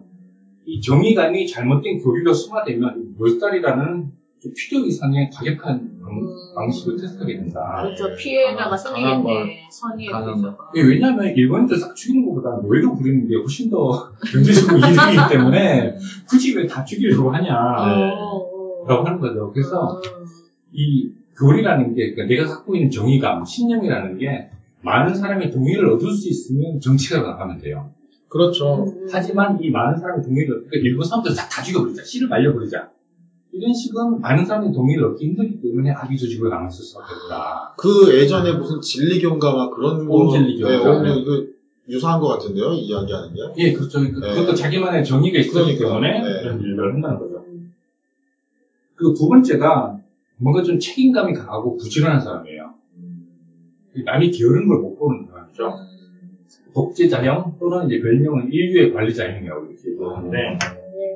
이 정의감이 잘못된 교류가 심화되면 몰살이라는 좀 필요 이상의 과격한 방, 음. 방식으로 테스트하게 된다. 그렇죠. 네, 피해자가. 선의의 피해자가. 예, 왜냐하면 일본인들 싹 죽이는 것보다 노예로 부리는 게 훨씬 더 (laughs) 경제적으로 이득이기 때문에 굳이 왜 다 죽이려고 하냐 네. 어, 라고 하는 거죠. 그래서 음. 이 교리라는 게 그러니까 내가 갖고 있는 정의감, 신념이라는 게 많은 사람의 동의를 얻을 수 있으면 정치가 나가면 돼요. 그렇죠. 음. 하지만 이 많은 사람의 동의를 그러니까 일본 사람들 싹다 죽여버리자, 씨를 말려버리자. 이런 식은 많은 사람의 동의를 얻기 힘들기 때문에 악의 조직으로 남았을 수밖에 없다. 그 예전에 무슨 진리교인가 막 그런 거. 옴진리교. 네, 옴- 이거 유사한 것 같은데요, 이 이야기하는 게. 예, 그렇죠. 그- 네. 그것도 자기만의 정의가 있었기 그러니까, 때문에 네. 이런 일을 한다는 거죠. 그리고 두 번째가 뭔가 좀 책임감이 강하고 부지런한 사람이에요. 남이 게으른 걸 못 보는 사람이죠. 독재자형 또는 이제 별명은 인류의 관리자형이라고 이렇게 얘기하는데 네,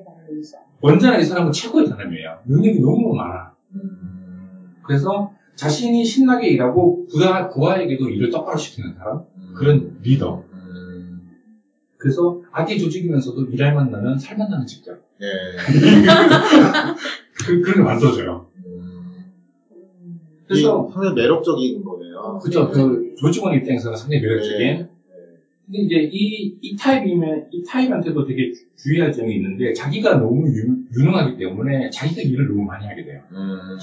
관리자. 언제나 이 사람은 최고의 사람이에요. 능력이 너무 많아. 음. 그래서 자신이 신나게 일하고 부하, 부하에게도 일을 똑바로 시키는 사람? 그런 리더. 음. 그래서 악의 조직이면서도 일할 만 나는 살 만 나는 직장. 네. (laughs) 그, 그런 게 만들어져요. 음. 그래서, 상당히 매력적인 거네요. 그죠. 그, 조직원 입장에서는 상당히 매력적인. 네. 근데 이제 이, 이 타입이면, 이 타입한테도 되게 주- 주의할 점이 있는데, 자기가 너무 유, 유능하기 때문에 자기가 일을 너무 많이 하게 돼요. 음.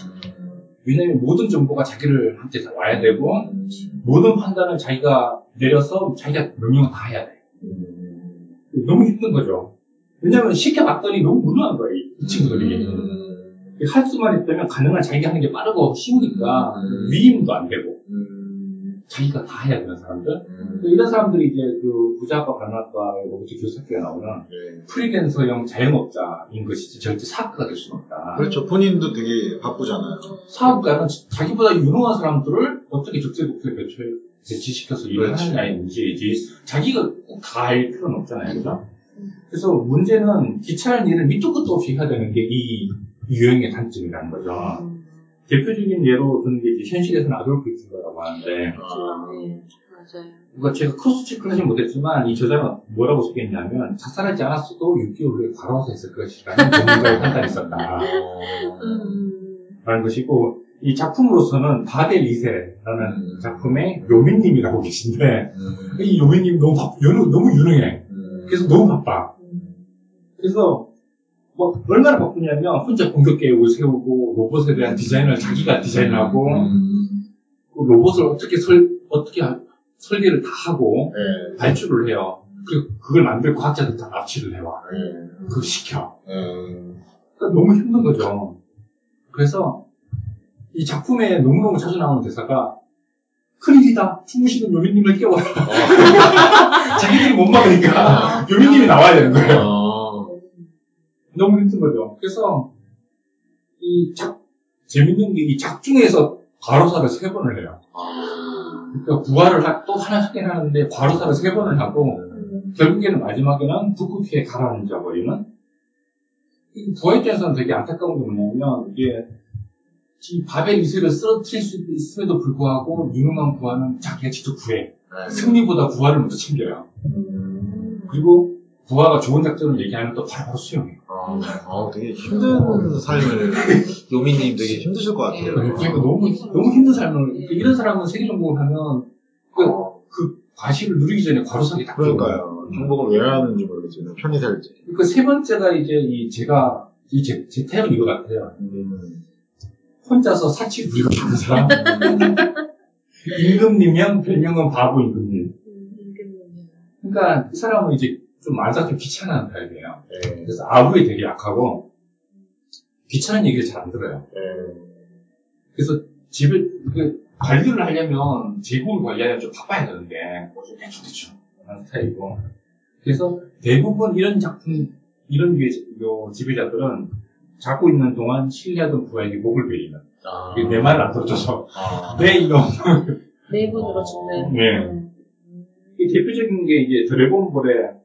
왜냐면 모든 정보가 자기를 한테 다 와야 되고, 모든 판단을 자기가 내려서 자기가 명령을 다 해야 돼. 음. 너무 힘든 거죠. 왜냐면 시켜봤더니 너무 무능한 거예요, 이- 이 친구들이. 음. 할 수만 있다면 가능한 자기가 하는 게 빠르고 쉬우니까 음. 위임도 안 되고, 음. 자기가 다 해야 되는 사람들. 음. 이런 사람들이 이제 그 부자학과 관학과로부터 교섭기가 나오는 네. 프리랜서형 자영업자인 것이지 절대 사업가가 될 수는 없다. 그렇죠. 본인도 되게 바쁘잖아요. 사업가는 자기보다 유능한 사람들을 어떻게 적재적소에 배치, 배치시켜서 일을 그렇지. 하느냐의 문제이지 자기가 꼭 다 할 필요는 없잖아요. 그죠? 그래서 문제는 귀찮은 일을 밑도 끝도 없이 해야 되는 게 이 유형의 단점이라는 거죠. 음. 대표적인 예로 드는 게 이제 현실에서는 아돌프 히틀러라고 하는데 아. 네, 맞아요. 제가 cross check를 하진 못했지만 이 저자는 뭐라고 쓰겠냐면 자살하지 않았어도 6개월 후에 과로사했을 것이라는 (laughs) 전문가의 판단이 있었다. 어. 음. 라는 것이고 이 작품으로서는 바벨 2세라는 음. 작품의 요민님이라고 계신데 음. 이 요민님 너무 바, 유능, 너무 유능해. 음. 그래서 너무 바빠. 그래서 뭐 얼마나 바쁘냐면 혼자 공격 계획을 세우고 로봇에 대한 디자인을 자기가 디자인하고 음. 그 로봇을 어떻게 설 어떻게 하- 설계를 다 하고 네. 발주를 해요. 그리고 그걸 만들 과학자들 다 납치를 해와. 네. 그거 시켜. 음. 그러니까 너무 힘든 거죠. 그래서 이 작품에 너무너무 자주 나오는 대사가 큰일이다. 주무시는 요민님을 깨워라. 자기들이 못 막으니까 요민님이 나와야 되는 거예요. 어. 너무 힘든 거죠. 그래서 이 작, 재밌는 게 이 작중에서 과로사를 세 번을 해요. 아. 그러니까 부활을 하- 또 하나 하긴 하는데 과로사를 세 번을 하고 음. 결국에는 마지막에는 북극해에 가라앉아 버리는 이 부하 입장에서는 되게 안타까운 게 뭐냐면 이게 이 바벨 2세를 쓰러뜨릴 수 있음에도 불구하고 유능한 부하는 자기가 직접 구해 네. 승리보다 부하를 먼저 챙겨요 음. 그리고 부하가 좋은 작전을 얘기하면 또 바로바로 수용해요 어, 어, 되게 힘든 삶을 (laughs) 요미님 되게 힘드실 것 같아요. 그러니까 너무 너무 힘든 삶을 그러니까 이런 사람은 세계 정복을 하면 그, 그 과실을 누리기 전에 과로사기 딱. 그러니까요. 중복을 왜 하는지 모르겠지만 편히 살지. 그세 번째가 이제 이 제가 이 제, 제 템은 이거 같아요. 음. 혼자서 사치 부리고 싶은 사람. (laughs) 임금님형 별명은 바보 임금님. 음, 임금님이요. 그러니까 이 사람은 이제 좀좀 귀찮은 타입이에요. 네. 그래서 아부에 되게 약하고 귀찮은 얘기를 잘 안 들어요. 네. 그래서 집을 그 관리를 하려면 제국을 관리하려면 좀 바빠야 되는데 뭐좀 대충 대충 하는 스타일이고 그래서 대부분 이런 작품 이런 요 지배자들은 잡고 있는 동안 신뢰하던 부하에게 목을 베이는 아. 내 말을 안 들어줘서 아. 내 이놈 내분으로 죽는. 네. 음. 이 대표적인 게 이제 드래곤볼의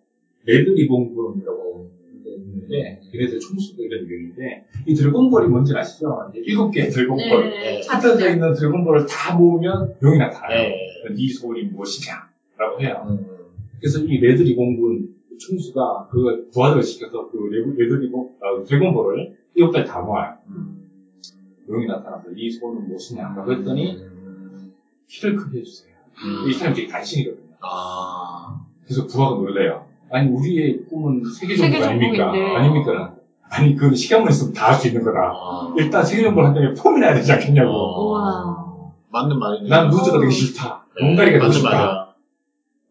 레드 리본군이라고 있는데 그래서 총수도 이런 유형인데 이 드래곤볼이 뭔지 아시죠? 일곱 개의 드래곤볼 네. 흩어져 있는 드래곤볼을 다 모으면 용이 나타나요. 네. 네 소원이 무엇이냐라고 해요. 음. 그래서 이 레드 리본군 총수가 그 부하들을 시켜서 그 레드, 레드 리본 아, 드래곤볼을 일곱 개를 다 모아요. 용이 나타나서 네 소원은 무엇이냐라고 했더니 음. 키를 크게 해주세요. 음. 이 사람이 되게 단신이거든요. 아. 그래서 부하가 놀래요. 아니 우리의 꿈은 세계 세계 아닙니까? 아닙니까? 아니 그 시간만 있으면 다 할 수 있는 거다. 아. 일단 세계 정복을 한다면 폼이 나야 되지 않겠냐고. 우와. 맞는 말이네요. 난 루즈가 되기 싫다. 맞는 싶다. 말이야.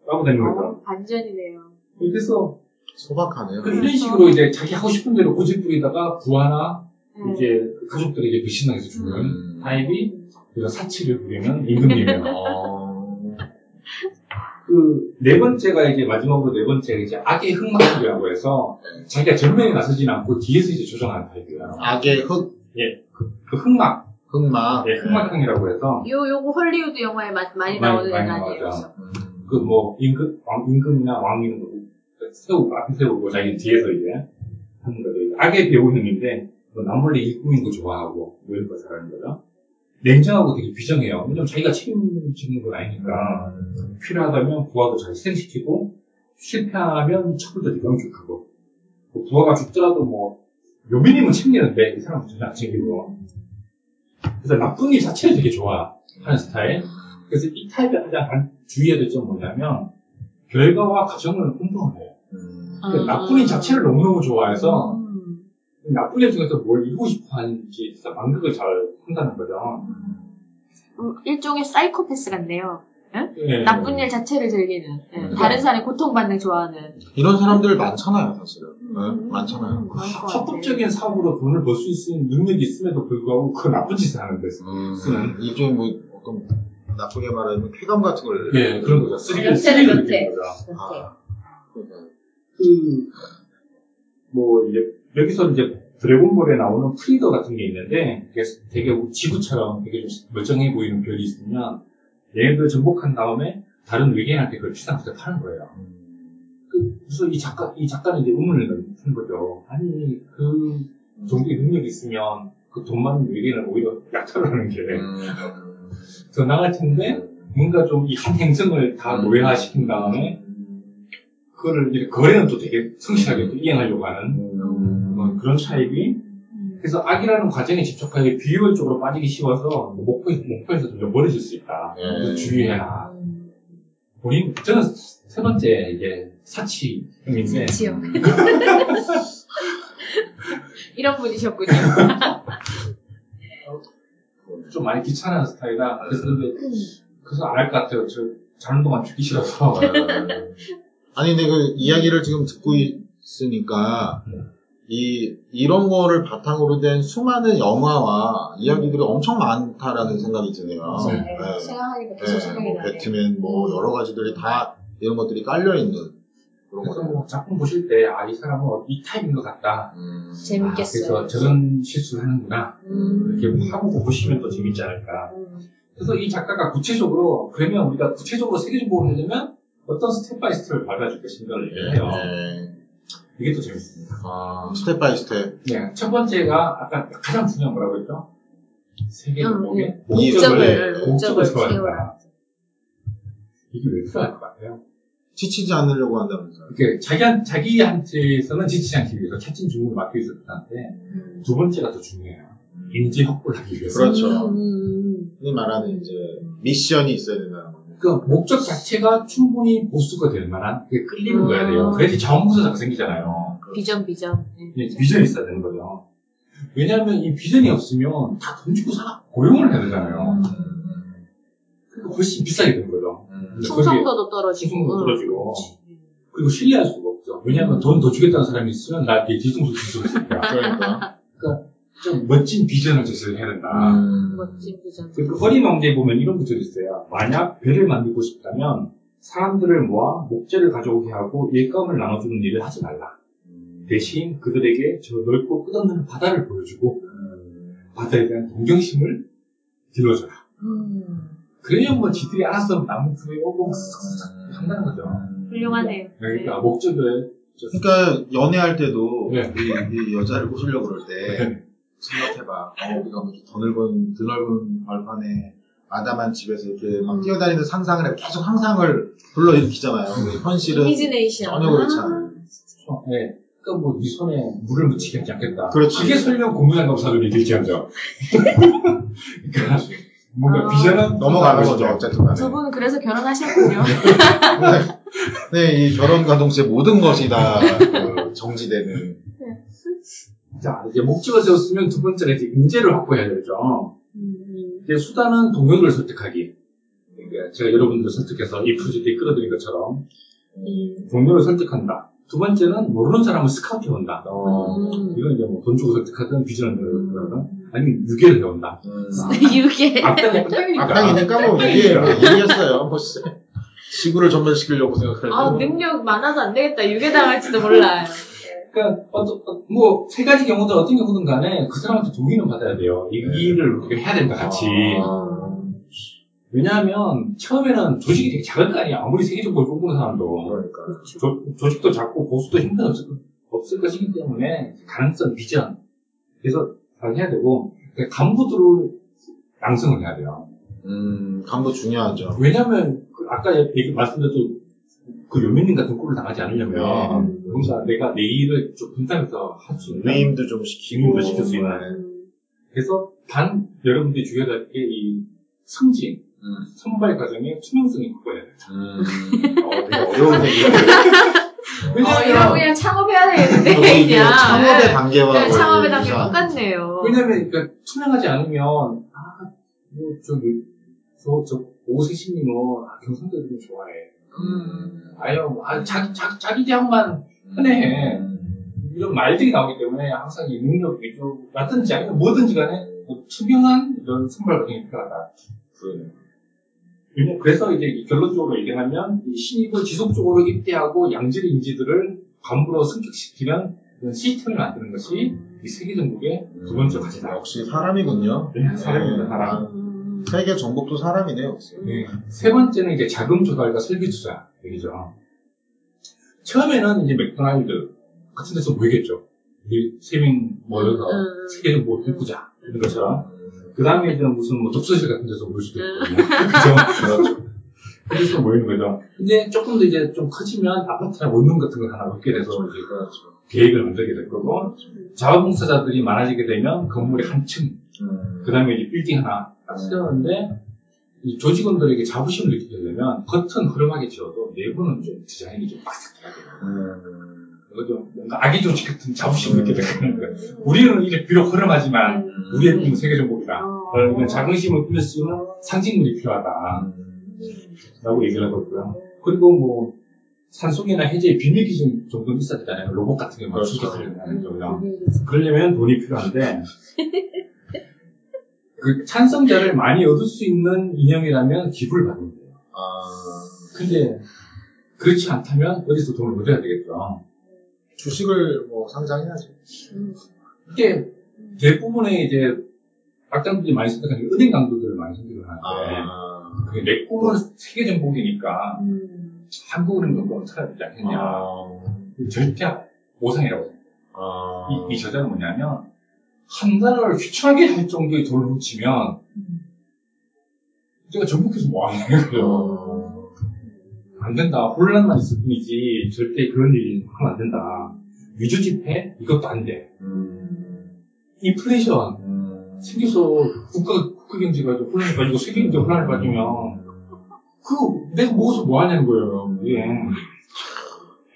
라고 되는 거죠. 어, 반전이네요. 그래서 소박하네요. 그 이런 식으로 이제 자기 하고 싶은 대로 고집 부리다가 부하나 네. 이제 그 가족들에게 배신당해서 죽는 음. 타입이 그 사치를 부리는 임금님이에요. 어. 그네 번째가 이제 마지막으로 네 번째가 이제 악의 흑막이라고 해서 자기가 전면에 나서진 않고 뒤에서 이제 조정하는 타입이에요. 악의 흑, 그 흑막, 흑막. 네, 흑막형이라고 해서 요, 요거 헐리우드 영화에 마- 많이 많이- 나오는 많이 아니에요. 음. 그 뭐 임금, 왕, 임금이나 왕 이런 거 세우고 앞에 세우고 자기 뒤에서 이제 하는 거죠. 악의 배우형인데 뭐 남몰래 일꾸미는 거 좋아하고 뭐 이런 거 잘하는 거죠. 냉정하고 되게 비정해요. 왜냐면 자기가 책임지는 건 아니니까 음. 필요하다면 부하도 잘 희생시키고 실패하면 처벌도 엄격하고 뭐 부하가 죽더라도 뭐 묘비님은 챙기는데 이 사람은 전혀 안 챙기고 그래서 나쁜 일 자체를 되게 좋아하는 스타일 그래서 이 타입의 가장 간- 주의해야 될 점은 뭐냐면 결과와 과정을 공부를 해요 음. 그러니까 아. 나쁜 일 자체를 너무너무 좋아해서 음. 나쁜 일 중에서 뭘 이루고 싶어 하는지 진짜 만극을 잘 한다는 거죠 음, 일종의 사이코패스 같네요. 예. 나쁜 일 자체를 즐기는. 예, 음. 다른 사람이 고통받는 걸 좋아하는. 이런 사람들 많잖아요, 사실은. 음, 네, 음, 많잖아요. 음. 합법적인 사업으로 돈을 벌 수 있는 능력이 있음에도 불구하고 그 나쁜 짓을 하는 데서 음. 쓰는 일종의 뭐, 어떤, 나쁘게 말하면 쾌감 같은 걸. 예, 그런 거죠. 변태. 느끼는 거죠. 아. 그, 뭐, 이제, 여기서 이제 드래곤볼에 나오는 프리더 같은 게 있는데, 되게 지구처럼 되게 좀 멀쩡해 보이는 별이 있으면, 얘네들 정복한 다음에 다른 외계인한테 그걸 값에 파는 거예요. 그, 그래서 이 작가, 이 작가는 이제 의문을 넣는 거죠. 아니, 그 정도의 능력이 있으면 그 돈 많은 외계인을 오히려 약탈을 하는 게 음. (laughs) 더 나을 텐데, 뭔가 좀 이 한 행성을 다 노예화시킨 다음에, 그거를 이제 거래는 또 되게 성실하게 또 이행하려고 하는 음. 뭐 그런 차이기. 그래서 악이라는 과정에 집착하게 비효율적으로 빠지기 쉬워서 목표, 목표에서 좀 멀어질 수 있다. 네. 그래서 주의해라. 음. 본인, 저는 세 번째 이제 사치형인데, 지요. (laughs) 이런 분이셨군요. (laughs) 좀 많이 귀찮아하는 스타일이라, 그래서 근데, 그래서 안 할 것 같아요. 저, 자는 동안 죽기 싫어서. 아니, 근데 그 이야기를 지금 듣고 있으니까, 이, 이런 거를 바탕으로 된 수많은 영화와 이야기들이 엄청 많다라는 생각이 드네요. 네, 네. 생각하니까 계속 네, 생각이 뭐. 배트맨, 뭐, 여러 가지들이 다, 이런 것들이 깔려 있는 그런 그래서 거죠. 뭐 작품 보실 때, 아, 이 사람은 이 타입인 것 같다. 음. 재밌겠어요. 아, 그래서 저런 실수를 하는구나. 음. 이렇게 하고 보시면 또 재밌지 않을까. 음. 그래서 이 작가가 구체적으로, 그러면 우리가 구체적으로 세계정복을 하려면 어떤 step by step을 밟아줄 것인가를 얘기를 해요. 네. 이게 또 재밌습니다. 아, step by step. 네, 첫 번째가 아까 가장 중요한 뭐라고 했죠? 세계정복의 음, 목적을, 목적을, 목적을 세워라. 이게 왜 필요할 것 같아요? 지치지 않으려고 한다면서요. 이렇게 자기, 자기한테서는 지치지 않기 위해서 차츰 중국을 맡겨 있을 텐데, 두 번째가 더 중요해요. 인지 확보를 하기 위해서. 그렇죠. 음, 음, 흔히 말하는 이제, 미션이 있어야 된다는 거 그 목적 자체가 충분히 보수가 될 만한 그게 끌리는 거야 돼요. 음. 그래야지 자원봉사자가 생기잖아요. 음. 비전, 비전. 네. 예, 비전이 있어야 되는 거죠. 왜냐하면 이 비전이 없으면 다 돈 주고 사 고용을 해야 되잖아요. 그러니까 훨씬 비싸게 되는 거죠. 음. 충성도도 떨어지고. 충성도 응. 떨어지고. 그리고 신뢰할 수가 없죠. 왜냐하면 음. 돈더 주겠다는 사람이 있으면 나한테 뒤통수 뒤통수 있으니까. 그러니까. 좀 멋진 비전을 제시해야 된다. 음. 멋진 비전. 그 어린 왕자에 보면 이런 구절이 있어요. 만약 배를 만들고 싶다면 사람들을 모아 목재를 가져오게 하고 일감을 나눠주는 일을 하지 말라. 대신 그들에게 저 넓고 끝없는 바다를 보여주고 바다에 대한 동경심을 길러줘라. 음, 그래야 뭐 지들이 알아서 나무 품에 오고 쓱쓱 한다는 거죠. 훌륭하네요. 그러니까 목적을 그러니까 연애할 때도 네. 이, 이 여자를 꼬시려고 그럴 때 생각해봐. 어, 우리가 뭐더 넓은 드넓은 발판에 아담한 집에서 이렇게 막 음. 뛰어다니는 상상을 해 계속 상상을 불러일으키잖아요. 근데 현실은 이미지네이션. 전혀 그렇지 않아요. 네. 그러니까 뭐 네 손에 물을 묻히게 하지 않겠다. 그렇지. 그게 설령 고무장갑 사람이 될지언정. 그러니까 뭔가 아. 비전은 넘어가는. 거죠. 어쨌든 간에. 두 분은 그래서 결혼하셨군요. (laughs) 네, 이 결혼과 동시에 모든 것이 다 그, 정지되는. 자, 이제 목적을 세웠으면 두 번째는 이제 인재를 확보해야 되죠. 음, 이제 수단은 동료들을 설득하기. 그러니까 제가 여러분들을 설득해서 이 프로젝트에 끌어들인 것처럼 음, 동료를 설득한다. 두 번째는 모르는 사람을 스카우트 해온다. 어, 음. 이건 이제 뭐 돈 주고 설득하든 비전을 내거든 아니면 유괴를 해온다. 음. (laughs) 유괴. 악당이 악당이니까. 뭐 이해했어요. 뭐 씨. 지구를 전멸시키려고 때. 아, 뭐. 능력 많아서 안 되겠다. 유괴당할지도 몰라요. 그러니까 뭐 세 가지 경우든 어떤 경우든 간에 그 사람한테 동의는 받아야 돼요. 이, 이 일을 어떻게 해야 된다 같이. 아, 왜냐하면 처음에는 조직이 되게 작을 거 아니야. 아무리 세계적으로 꿈꾸는 사람도. 그러니까. 조, 조직도 작고 보수도 형편없을 것- 없을 것이기 때문에 가능성, 비전 그래서 잘 해야 되고 그러니까 간부들을 양성을 해야 돼요. 음, 간부 중요하죠. 왜냐하면 그 아까 얘기 말씀드렸던 그 요민님 같은 꼴을 당하지 않으려면 음. 뭔가 내가 내 일을 좀 분산해서 할 수 있는 위임도 좀 시키고. 위임도 시킬 수 있는. 음, 그래서 단 여러분들이 주의해야 될게이 승진 음. 선발 과정의 투명성이 돼요. 음, (laughs) 어, 되게 어려운 얘기예요. (laughs) 어, 이런 거 그냥 창업해야 되는데, 이게 그냥. 창업의 네. 단계와 네, 창업의 단계. 똑같네요. 왜냐면 그러니까 투명하지 않으면 아뭐 저기 저저 오세신님은 아, 경상도를 좀 좋아해. 음. 아유 뭐, 아, 자기 자기 자기 대학만 흔해. 이런 말들이 나오기 때문에 항상 이 능력 위주 라든지 아니면 뭐든지 간에 뭐 투명한 이런 선발 과정이 필요하다. 그러네. 왜냐- 그래서 이제 이 결론적으로 얘기하면 이 신입을 지속적으로 입대하고 양질 인지들을 간부로 승격시키는 시스템을 만드는 것이 이 세계 정복의 두 번째 과제다. 역시 사람이군요. 네, 사람입니다, 사람. 음, 세계 정복도 사람이네요. 네. 세 번째는 이제 자금 조달과 설비 투자 얘기죠. 처음에는 이제 맥도날드 같은 데서 보이겠죠. 우리 세명 모여서 음. 세계를 뭐 꿈꾸자 이런 것처럼. 음, 그 다음에 이제 무슨 뭐 독서실 같은 데서 모일 수도 음. 있거든요. 그죠? 그렇죠. 그래서 모이는 거죠. 근데 조금 더 이제 좀 커지면 아파트나 원룸 같은 걸 하나 얻게 돼서 이제 그렇죠. 계획을 만들게 될 거고 자원봉사자들이 많아지게 되면 건물이 한 층, 음. 그 다음에 이제 빌딩 하나 딱 세웠는데 이 조직원들에게 자부심을 느끼게 되려면 겉은 흐름하게 지어도 내부는 좀 디자인이 좀 빡빡해야 돼요. 음. 좀 뭔가 아기 조직 같은 자부심을 느끼게 되는 거예요. 우리는 이제 비록 흐름하지만 음. 우리의 꿈은 세계 정복이다. 어. 자긍심을 꾸밀 수 있는 상징물이 필요하다. 음. 라고 얘기를 하고 있고요. 그리고 뭐 산소계나 해제의 비밀 기준 정도는 있어야 되잖아요. 로봇 같은 게막 그렇죠. 수직하려면 하는 음. 그러려면 돈이 필요한데 (laughs) 그 찬성자를 많이 얻을 수 있는 이념이라면 기부를 받으면 돼요. 아, 근데 그렇지 않다면 어디서 돈을 얻어야 되겠죠. 주식을 뭐 상장해야죠. 음. 이게 대부분의 이제 악당들이 많이 선택하는 게 은행 강도들을 많이 선택을 하는데 아. 그게 내 꿈은 세계 정복이니까 음. 한국은행 정도는 찾아야 되지 않겠냐. 아. 절대 오상이라고 생각해요. 아. 이, 이 저자는 뭐냐면 한 나라를 휘청하게 할 정도의 돈을 훔치면 제가 전국에서 뭐 하는 거예요. 안 된다. 혼란만 있을 뿐이지 절대 그런 일 하면 안 된다. 위조 지폐 이것도 안 돼. 음. 인플레이션 음. 생겨서 국가 국가 경제가 좀 혼란에 빠지고 세계 경제 혼란에 빠지면 그 내가 먹어서 뭐 하냐는 거예요. 그게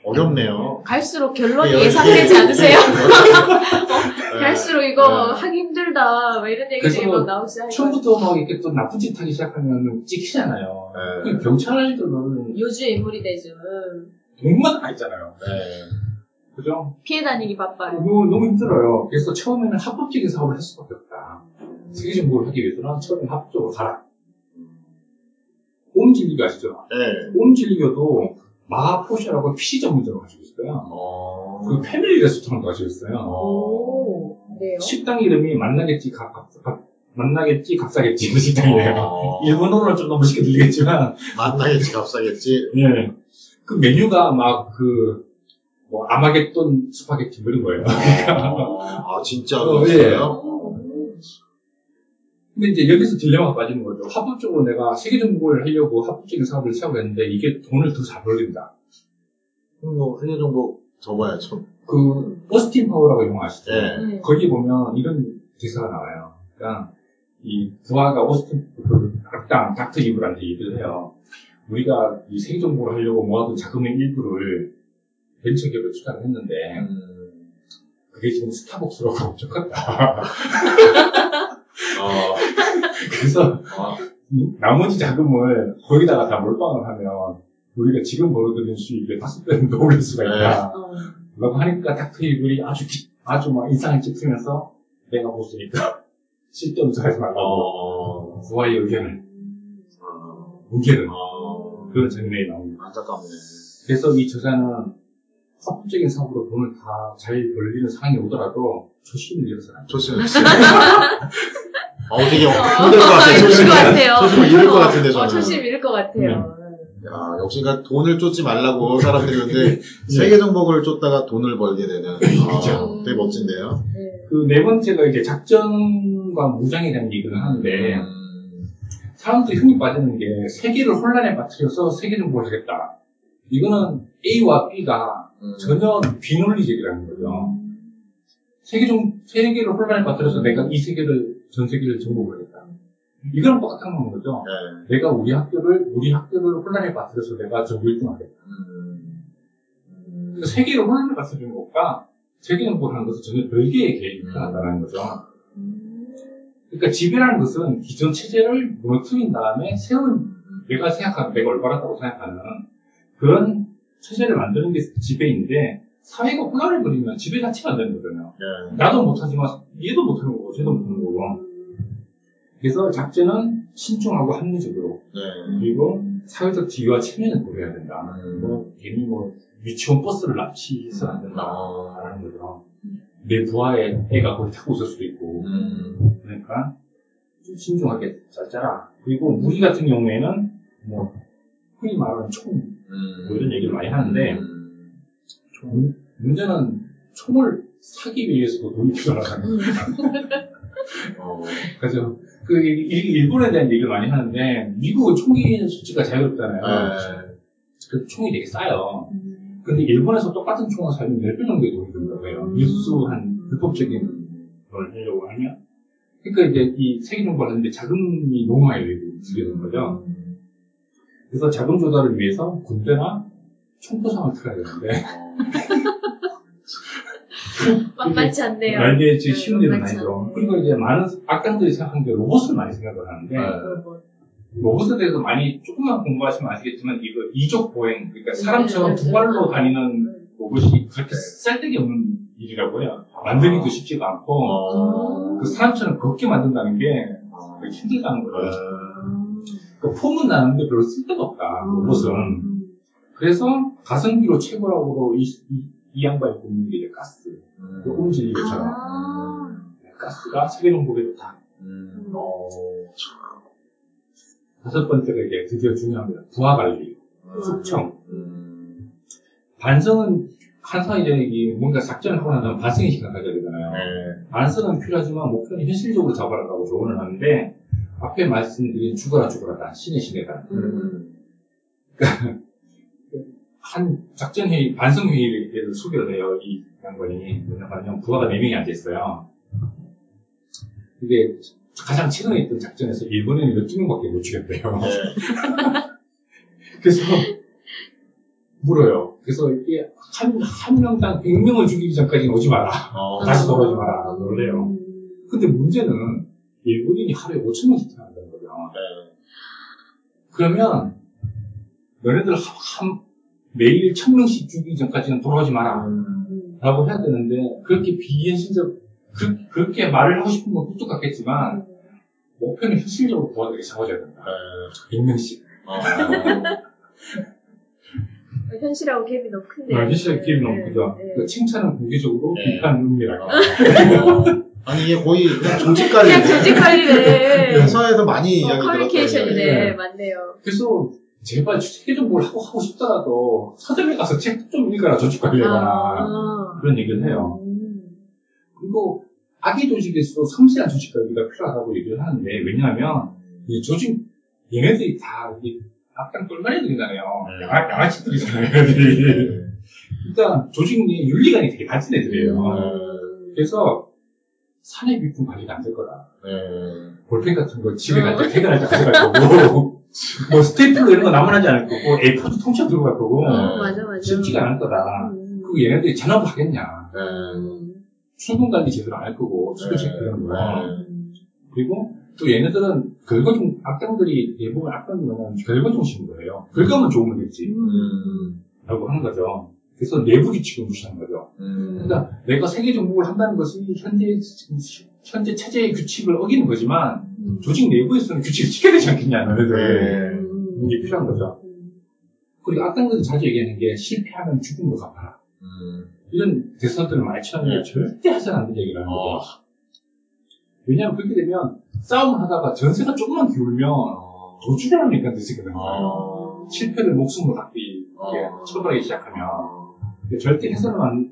어렵네요. 갈수록 결론이 예, 예상되지 예, 않으세요? (laughs) 네. 갈수록 이거 네. 하기 힘들다. 뭐 이런 얘기들이 막 나오기 시작할 거예요. 처음부터 막 이렇게 또 나쁜 짓 하기 시작하면 찍히잖아요. 네. 그 경찰들은 요주 인물이 되죠. 돈만 안 있잖아요. 네. 그죠? 피해 다니기 바빠요. 너무, 너무 힘들어요. 그래서 처음에는 합법적인 사업을 할 수밖에 없다. 세계 정보를 하기 위해서는 처음에 합법적으로 가라. 옴진리교 아시죠? 네. 옴진리교도 마포샤라고 PC 전문점을 가지고 있어요. 어. 그 패밀리 레스토랑도 가지고 있어요. 오, 그래요? 식당 이름이 맛나겠지 각, 각, 각- 맛나겠지 값싸겠지 그 식당이에요. 어. 일본어로는 좀 너무 쉽게 들리겠지만 맛나겠지, 값싸겠지. 예. 그 메뉴가 막 그, 뭐, 아마겟돈 스파게티 뭐 이런 거예요. 어. 아, 진짜로? 어, 예. 있어요? 근데 이제 여기서 딜레마가 빠지는 거죠. 합법적으로 내가 세계 정복을 하려고 합법적인 사업을 시작을 했는데 이게 돈을 더 잘 벌린다. 그럼 뭐, 세계 정복 접어야죠. 그, 오스틴 파워라고 영화 아시죠? 네. 네. 거기 보면 이런 기사가 나와요. 그러니까, 이 부하가 오스틴, 그, 악당, 닥터 이블한테 얘기를 해요. 우리가 이 세계 정복을 하려고 모아둔 자금의 일부를 벤처 기업에 투자를 했는데, 음. 그게 지금 스타벅스로 가고 컸다. (laughs) 어. (laughs) 그래서 어. 나머지 자금을 거기다가 다 몰빵을 하면 우리가 지금 벌어들이는 수익의 다섯 배는 더 (laughs) 올릴 수가 있다. 어. 라고 하니까 닥터 이블이 아주 기- 아주 막 인상을 찌푸면서 내가 보스니까 쓸데없는 소리 하지 말라고 어. 부하의 의견을 어. 뭉개는 어. 그런 장면이 나옵니다. 안타깝네. 그래서 이 저자는 합법적인 사업으로 돈을 다 잘 벌리는 상황이 오더라도 조심을 잃어서는 안 돼. 조심을 어, 되게 힘들 것 같아요. 힘들 조심을. 것 같아요. 조심을 잃을 것 같은데, 어, 저는. 조심 잃을 것 같아요. 야, 역시 그러니까 돈을 쫓지 말라고 (laughs) 사람들이 근데 세계 정복을 쫓다가 돈을 벌게 되는. 아, 그렇죠. 되게 멋진데요. 네. 그네 번째가 이제 작전과 무장에 대한 얘기를 하는데 음, 사람들이 흥이 빠지는 게 세계를 혼란에 빠뜨려서 세계 정보를 하겠다. 이거는 A와 B가 음. 전혀 비논리적이라는 거죠. 세계 정 세계를 혼란에 빠뜨려서 내가 이 세계를 전 세계를 정복을. 이거랑 똑같은 거죠. 네. 내가 우리 학교를 우리 학교를 혼란에 빠뜨려서 내가 전교 1등 하겠다. 음. 그러니까 세계를 혼란에 빠뜨리는 것과 세계 정보를 하는 것은 전혀 별개의 계획이 음. 필요하다는 거죠. 그러니까 지배라는 것은 기존 체제를 무너뜨린 다음에 새로운 내가 생각하는 내가 올바르다고 생각하는 그런 체제를 만드는 게 지배인데 사회가 혼란을 부리면 지배 자체가 안 되는 거잖아요. 네. 나도 못하지만 얘도 못하는 거고 쟤도 못하는 거고. 그래서 작전은 신중하고 합리적으로 네. 그리고 사회적 지위와 체면을 고려해야 된다. 음. 뭐 괜히 뭐 유치원 버스를 납치해서는 안 된다라는 거죠. 내 부하의 애가 거기 타고 있을 수도 있고 음. 그러니까 좀 신중하게 잘 짜라. 그리고 무기 같은 경우에는 뭐 흔히 말하는 총 음. 뭐 이런 얘기를 많이 하는데 음. 문- 문제는 총을 사기 위해서도 돈이 필요하다는 음. (laughs) 어. 그래서 그 일- 일본에 대한 얘기를 많이 하는데 미국은 총기 수치가 자유롭잖아요. 네. 그 총이 되게 싸요. 음. 근데 일본에서 똑같은 총을 사면 10배 정도의 돈이 든다고 해요. 음. 밀수한 불법적인 걸 하려고 하면. 그러니까 이제 이 세계 정보를 하는데 자금이 너무 많이 들게 되는 거죠. 그래서 자금 조달을 위해서 군대나 총포상을 틀어야 되는데 만만치 않네요. 아, 이게 지금 네, 쉬운 일은 아니죠. 그리고 이제 많은 악당들이 생각하는 게 로봇을 많이 생각을 하는데 네. 로봇. 로봇에 대해서 많이 조금만 공부하시면 아시겠지만 이거 이족 보행 그러니까 사람처럼 네, 두 발로 네. 다니는 로봇이 그렇게 쓸데기 없는 일이라고 해요. 만들기도 아. 쉽지가 않고 어. 그 사람처럼 걷게 만든다는 게 어. 되게 힘들다는 거예요. 음. 그 폼은 나는데 별로 쓸데가 없다 로봇은. 음. 그래서 가성비로 최고라고 이, 이, 이 양반이 꼽는 게 이제 가스. 음. 그 홈질리교처럼 아. 가스가 세계 정복에 좋다. 음. 어. 다섯 번째가 이제 드디어 중요합니다. 부하 관리, 숙청. 음. 반성은 항상 이제 이 뭔가 작전을 하고 난 다음 반성의 시간 가져야 되잖아요. 네. 반성은 필요하지만 목표는 현실적으로 잡아라라고 조언을 하는데 앞에 말씀드린 죽어라 죽어라다 신의 신의다 음. (laughs) 한 작전 회의 반성 회의를 소개를 해요 이 양반이 뭐냐면 부하가 네 명이 앉아 있어요. 이게 가장 최근에 있던 작전에서 일본에는 12명밖에 못 죽였대요. 네. (laughs) 그래서 물어요. 그래서 이게 한, 한 명당 100명을 죽이기 전까지는 오지 마라. 어. 다시 돌아오지 마라. 그래요. 음. 근데 문제는 일본인이 하루에 5천 명씩 태어난다는 거죠. 네. 그러면 너네들 한, 한- 매일 천 명씩 죽이기 전까지는 돌아오지 마라. 음. 음. 라고 해야 되는데 그렇게 비현실적 그, 그렇게 말을 하고 싶은 건 꿀뚝 같겠지만 목표는 현실적으로 도와드리게 잡아줘야 된다. 네. 100명씩. 어, (laughs) 현실하고 갭이 너무 큰데요. 아, 현실적 기업이 너무 네, 크죠. 네. 그 칭찬은 공개적으로, 네. 비판은 은밀하게. 어. (laughs) 아니 이게 거의 그냥 조직 관리. 그냥 조직 관리네. 회사에서 많이 어, 이야기 들었던 커뮤니케이션이네. 네. 맞네요. 그래서 제발 세계 정보를 하고, 하고 싶더라도 서점에 가서 책 좀 읽어라, 조직 관리해봐라. 아. 그런 얘기를 해요. 음. 그리고 악의 조직에서 섬세한 조직 관리가 필요하다고 얘기를 하는데, 왜냐하면 이 조직, 얘네들이 다이 악당 똘마니들이잖아요. 네. 양아, 양아치들이잖아요. 그러니까 조직 내 윤리관이 되게 낮은 애들이에요. 음. 그래서 산의 비품 관리가 안 될 거다. 네. 볼펜 같은 거 집에 갈 때, 퇴근할 때 가져갈 거고, (laughs) 뭐 스테이플러 이런 거 남아나지 않을 거고, A4도 통째로 들고 갈 거고, 어, 맞아, 맞아. 쉽지가 않을 거다. 음. 그리고 얘네들이 잔업을 하겠냐. 네. 음. 출근 관리 제대로 안 할 거고, 수도 체크 이런 거. 음. 그리고 또 얘네들은 결과중, 악당들이 대부분 악당들은 결과중심인 거예요. 결과만 좋으면 됐지. 음. 라고 하는 거죠. 그래서 내부 규칙을 무시하는 거죠. 음. 그러니까 내가 세계 정복을 한다는 것이 현재, 현재 체제의 규칙을 어기는 거지만, 음. 조직 내부에서는 규칙을 지켜야 되지 않겠냐, 너네들. 네. 음. 이게 필요한 거죠. 그리고 악당들이 자주 얘기하는 게 실패하면 죽음으로 갚아라. 음. 이런 대사들을 많이 치는데 절대 해서는 안 되는 얘기를 하는 어. 거죠. 왜냐하면 그렇게 되면 싸움을 하다가 전세가 조금만 기울면 어. 더 죽으려니까 늦게 되는 거예요. 어. 실패를 목숨으로 갖기 이렇게 어. 처벌하기 시작하면 근데 절대 해서는 안,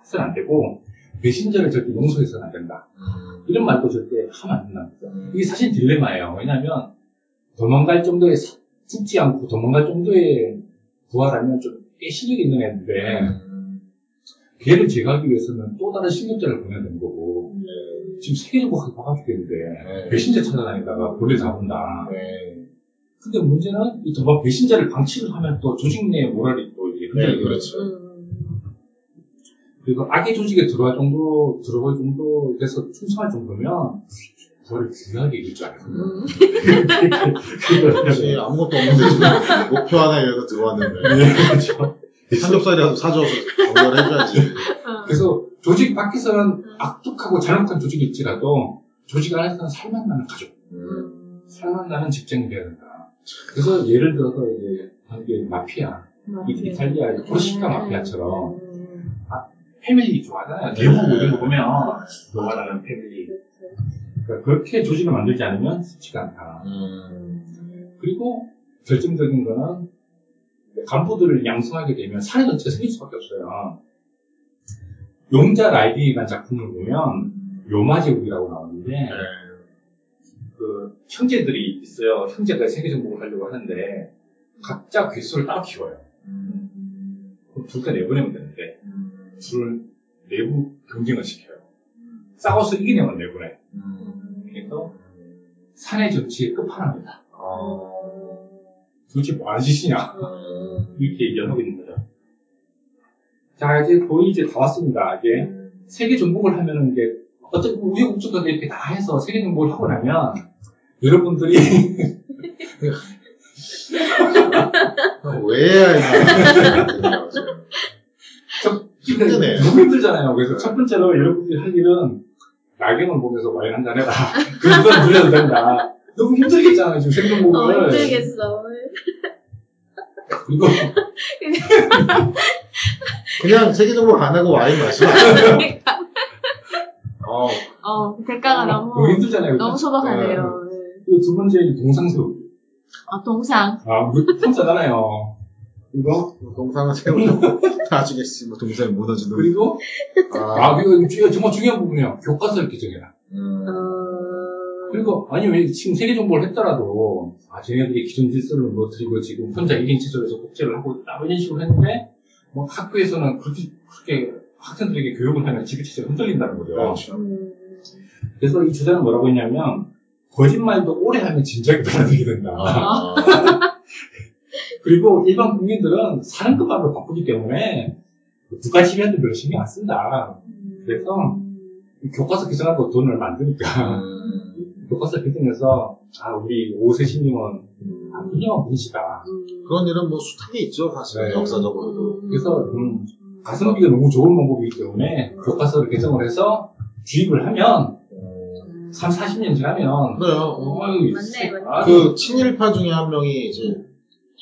해서는 안 되고 배신자를 절대 용서해서는 안 된다. 음. 이런 말도 절대 하면 안 된다는 거죠. 음. 이게 사실 딜레마예요. 왜냐하면 도망갈 정도의 사- 죽지 않고 도망갈 정도의 부하라면 좀 꽤 실력이 있는 애인데 음. 걔를 제거하기 위해서는 또 다른 실력자를 보내야 되는 거고 음. 지금 세계적으로 바빠 죽겠는데 네. 배신자 찾아다니다가 본래 잡은다. 네. 근데 문제는 이 도박 배신자를 방치를 하면 또 조직 내 모랄이 또 이게 네, 흔들리게 그렇죠. 음. 그리고 악의 조직에 들어갈 정도 들어갈 정도 돼서 충성할 정도면 그거를 중요하게 이길 줄 알아요. 음. 혹시 (laughs) 아무것도 없는데 지금 목표 하나에 의해서 들어왔는데 네, 그렇죠. 삼겹살이라도 사줘서 연결해줘야지. 어. 그래서 조직 밖에서는 악독하고 잘못한 조직일지라도 조직 안에서는 살맛 나는 가족, 음. 살맛 나는 직장이 돼야 된다. 그래서 예를 들어서 이제 이게 마피아, 이 이탈리아 코르시카 마피아처럼 음. 패밀리 좋아하잖아요. 대부 이런 거 보면 좋아하는 패밀리. 그러니까 그렇게 조직을 만들지 않으면 쉽지가 않다. 음. 그리고 결정적인 거는 간부들을 양성하게 되면 사회 전체가 생길 수밖에 없어요. 용자 라이딩이라는 작품을 보면 요마제국이라고 나오는데 네. 그 형제들이 있어요. 형제가 세계 정복을 하려고 하는데 각자 괴수를 따로 키워요. 음. 그럼 둘 다 내보내면 되는데 음. 둘을 내부 경쟁을 시켜요. 싸워서 이기냐면 내보내. 음. 그래서 사내 정치의 끝판왕이다. 어. 도대체 뭐 하는 짓이냐. 음. 이렇게 얘기하고 있는 거죠. 자, 이제 거의 이제 다 왔습니다. 이게 세계 정복을 하면은 이제 어떤 우여곡절도 이렇게 다 해서 세계 정복을 하고 나면 여러분들이 (laughs) 왜 해야 지 (laughs) 힘드네. (laughs) 너무 힘들잖아요. 그래서 첫 번째로 여러분들이 할 일은 야경을 보면서 와인 한 잔 해라. (laughs) 그건 눌려도 된다. 너무 힘들겠잖아요, 지금 세계 어, 정복을. 힘들겠어. 그리고 (laughs) 그냥 세계적으로 안 하고 와인 마시면 안 돼요. 어, 어, 대가가 너무 너무, 힘들잖아요. 너무 소박하네요. 네. 그리고 두 번째 동상 세우기. 어, 동상. 아, 뭐, 혼자잖아요. 그리고 동상을 세우려고 (laughs) 나중에 씨, 뭐 동상이 무너지는. 그리고 아, 아, 그리고 이거 정말 중요한 부분이에요. 교과서를 개정해라. 음. 어, 그리고, 아니, 왜 지금 세계 정보를 했더라도, 아, 쟤네들이 기존 질서를 무너뜨리고 지금 혼자 1인 체제에서 복제를 하고 있다, 뭐 이런 식으로 했는데, 뭐 학교에서는 그렇게, 그렇게 학생들에게 교육을 하면 지배체제가 흔들린다는 거죠. 그렇죠. 음. 그래서 이 주제는 뭐라고 했냐면, 거짓말도 오래 하면 진작에 받아들이게 된다. 아, 그리고 일반 국민들은 사는 것만으로 바쁘기 때문에, 국가 지배한테 별로 신경 안 쓴다. 그래서 교과서 개정하고 돈을 만드니까, 음. 교과서 개정해서, 아, 우리 오세신님은 아, 음. 훌륭한 분이시다. 음. 그런 일은 뭐 숱하게 있죠, 사실. 네. 역사적으로도. 그래서, 음, 가성비가 너무 좋은 방법이기 때문에 교과서를 개정을 해서 주입을 하면 3, 40년 지나면 그래요. 어이, 맞네, 맞네. 아주 그 친일파 중에 한 명이 이제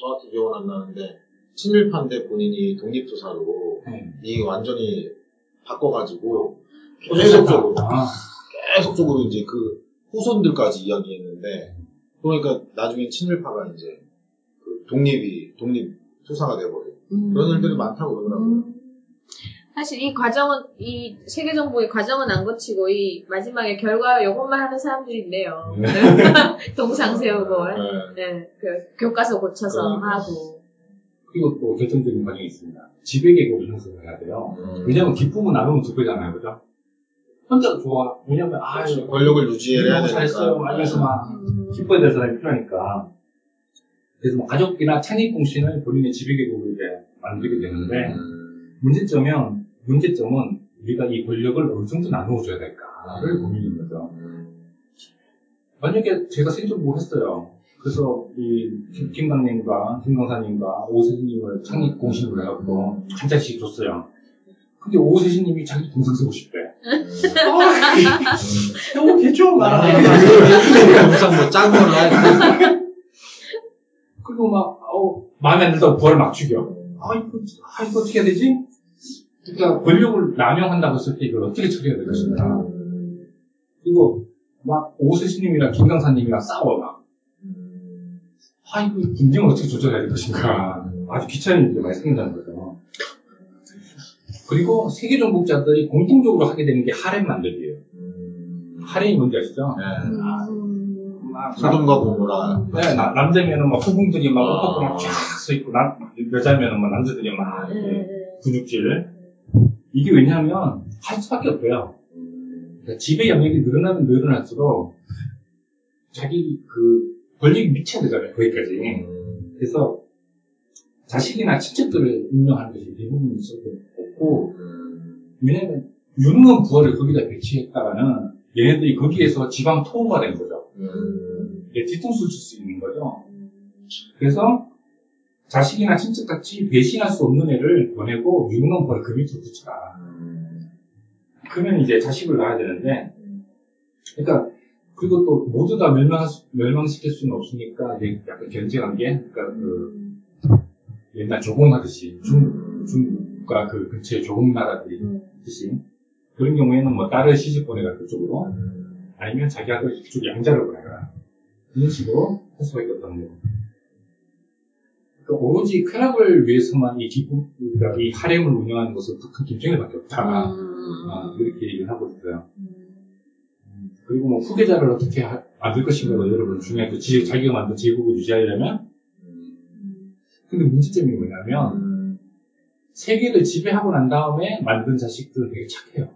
정확히 기억은 안 나는데 친일파인데 본인이 독립투사로 네. 이 완전히 바꿔가지고 계속적으로 아, 계속적으로 이제 그 후손들까지 이야기했는데 그러니까 나중에 친일파가 이제 그 독립이 독립 투사가 돼버려 음. 그런 일들이 많다고 그러더라고요. 음. 사실 이 과정은 이 세계 정보의 과정은 안 거치고 이 마지막에 결과 이것만 하는 사람들이 있네요. 네. (laughs) 동상 세우고 네. 네, 그 교과서 고쳐서 그러니까. 하고 그리고 또 결정적인 과정이 있습니다. 지배계급을 형성을 해야 돼요. 음. 왜냐면 기쁨은 나누면 두 배잖아요, 그죠? 혼자 좋아. 왜냐면, 아, 그렇죠. 권력을 유지해야 되니까. 잘했어요. 막 이러면서 막 음. 기뻐야 될 사람이 필요하니까. 그래서 뭐 가족이나 창립 공신을 본인의 지배계급으로 이제 만들게 되는데, 음. 문제점은, 문제점은 우리가 이 권력을 어느 정도 나누어줘야 될까를 고민인 거죠. 음. 만약에 제가 생존국을 했어요. 그래서 이 김- 김강님과 김강사님과 오세진님을 창립 공신으로 해갖고 한 자씩 줬어요. 근데 오세진님이 자기 동생 쓰고 싶대. 너무 개죠, 막. 영상 뭐 걸로 할까? 그리고 막, 어, 마음에 안 들다고 부활을 막 죽여. 아, 이거, 아, 이거 어떻게 해야 되지? 그러니까 권력을 남용한다고 했을 때 이걸 어떻게 처리해야 될 것인가. 그리고 막 오세진님이랑 김강사님이랑 싸워, 막. 아, 이거 분쟁을 어떻게 조절해야 될 것인가. 아주 귀찮은 일이 많이 생긴다는 거죠. 그리고 세계 정복자들이 공통적으로 하게 되는 게 하렘 만들기예요. 하렘이 뭔지 아시죠? 네. 음. 막 소돔과 고모라. 네, 나- 남자면은 막 후궁들이 막 아. 옷 벗고 막쫙 서 있고, 남, 여자면은 막 남자들이 막 이렇게 음. 근육질. 이게 왜냐하면 할 수밖에 없어요. 그러니까 지배 영역이 늘어나면 늘어날수록 자기 그 권력이 미쳐야 되잖아요. 거기까지. 그래서 자식이나 친척들을 임명하는 것이 대부분 있었고 없고 왜냐하면 유능한 부하를 거기다 배치했다가는 얘네들이 거기에서 지방 토호가 된 거죠. 이게 뒤통수 칠수 있는 거죠. 그래서 자식이나 친척같이 배신할 수 없는 애를 보내고 유능한 밑으로 붙이라. 그러면 이제 자식을 낳아야 되는데, 그러니까 그리고 또 모두 다 멸망 멸망시킬 수는 없으니까 약간 견제관계, 그러니까 그 옛날 조공하듯이 중 중국과 그 근처에 조공 나라들이 있듯이 그런 경우에는 뭐 딸을 시집 보내라 그쪽으로 아니면 자기 아들 이쪽 양자를 보내라 이런 식으로 할 수밖에 없다는 거죠. 그러니까 오로지 쾌락을 위해서만 이 기쁨, 그러니까 이 하렘을 운영하는 것은 북한 김정일밖에 없다. 아, 이렇게 얘기를 하고 있어요. 그리고 뭐 후계자를 어떻게 하- 만들 것인가가 여러분 중요하고 지- 자기가 만든 제국을 유지하려면 근데 문제점이 뭐냐면 세계를 지배하고 난 다음에 만든 자식들은 되게 착해요.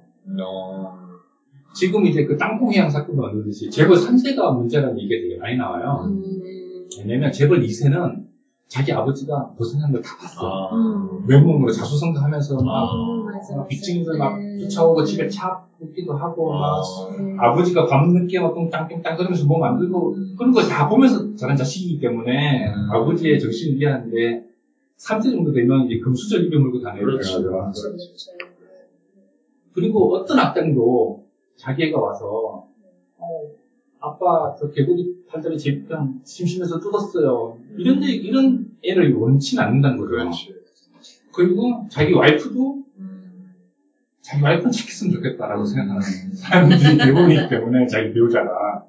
지금 이제 그 땅콩 해양 사건도 만들듯이 재벌 3세가 문제라는 얘기가 되게 많이 나와요. 음. 왜냐면 재벌 2세는 자기 아버지가 고생한 걸 다 봤어. 음. 외모으로 자수성가하면서 막 음, 맞아, 막 맞아. 빚쟁이들 막 네. 쫓아오고 네. 집에 차 뽑기도 하고 막 네. 아버지가 밤늦게 막 똥땅똥땅 그러면서 뭐 만들고 그런 거다 보면서 자란 자식이기 때문에 음. 아버지의 정신을 이해하는데 3세 정도 되면 이제 금수저 입에 물고 다녀요. 그래가지고. 그렇죠, 그렇죠. 그리고 어떤 악당도 자기 애가 와서 어, 아빠 저 개구리 팔다리 제비병 심심해서 뜯었어요. 이런 데 이런 애를 원치는 않는다는 거죠. 그렇지. 그리고 자기 와이프도 자기 와이프는 착했으면 좋겠다라고 생각하는 사람들이 (laughs) 대부분이기 때문에 자기 배우자가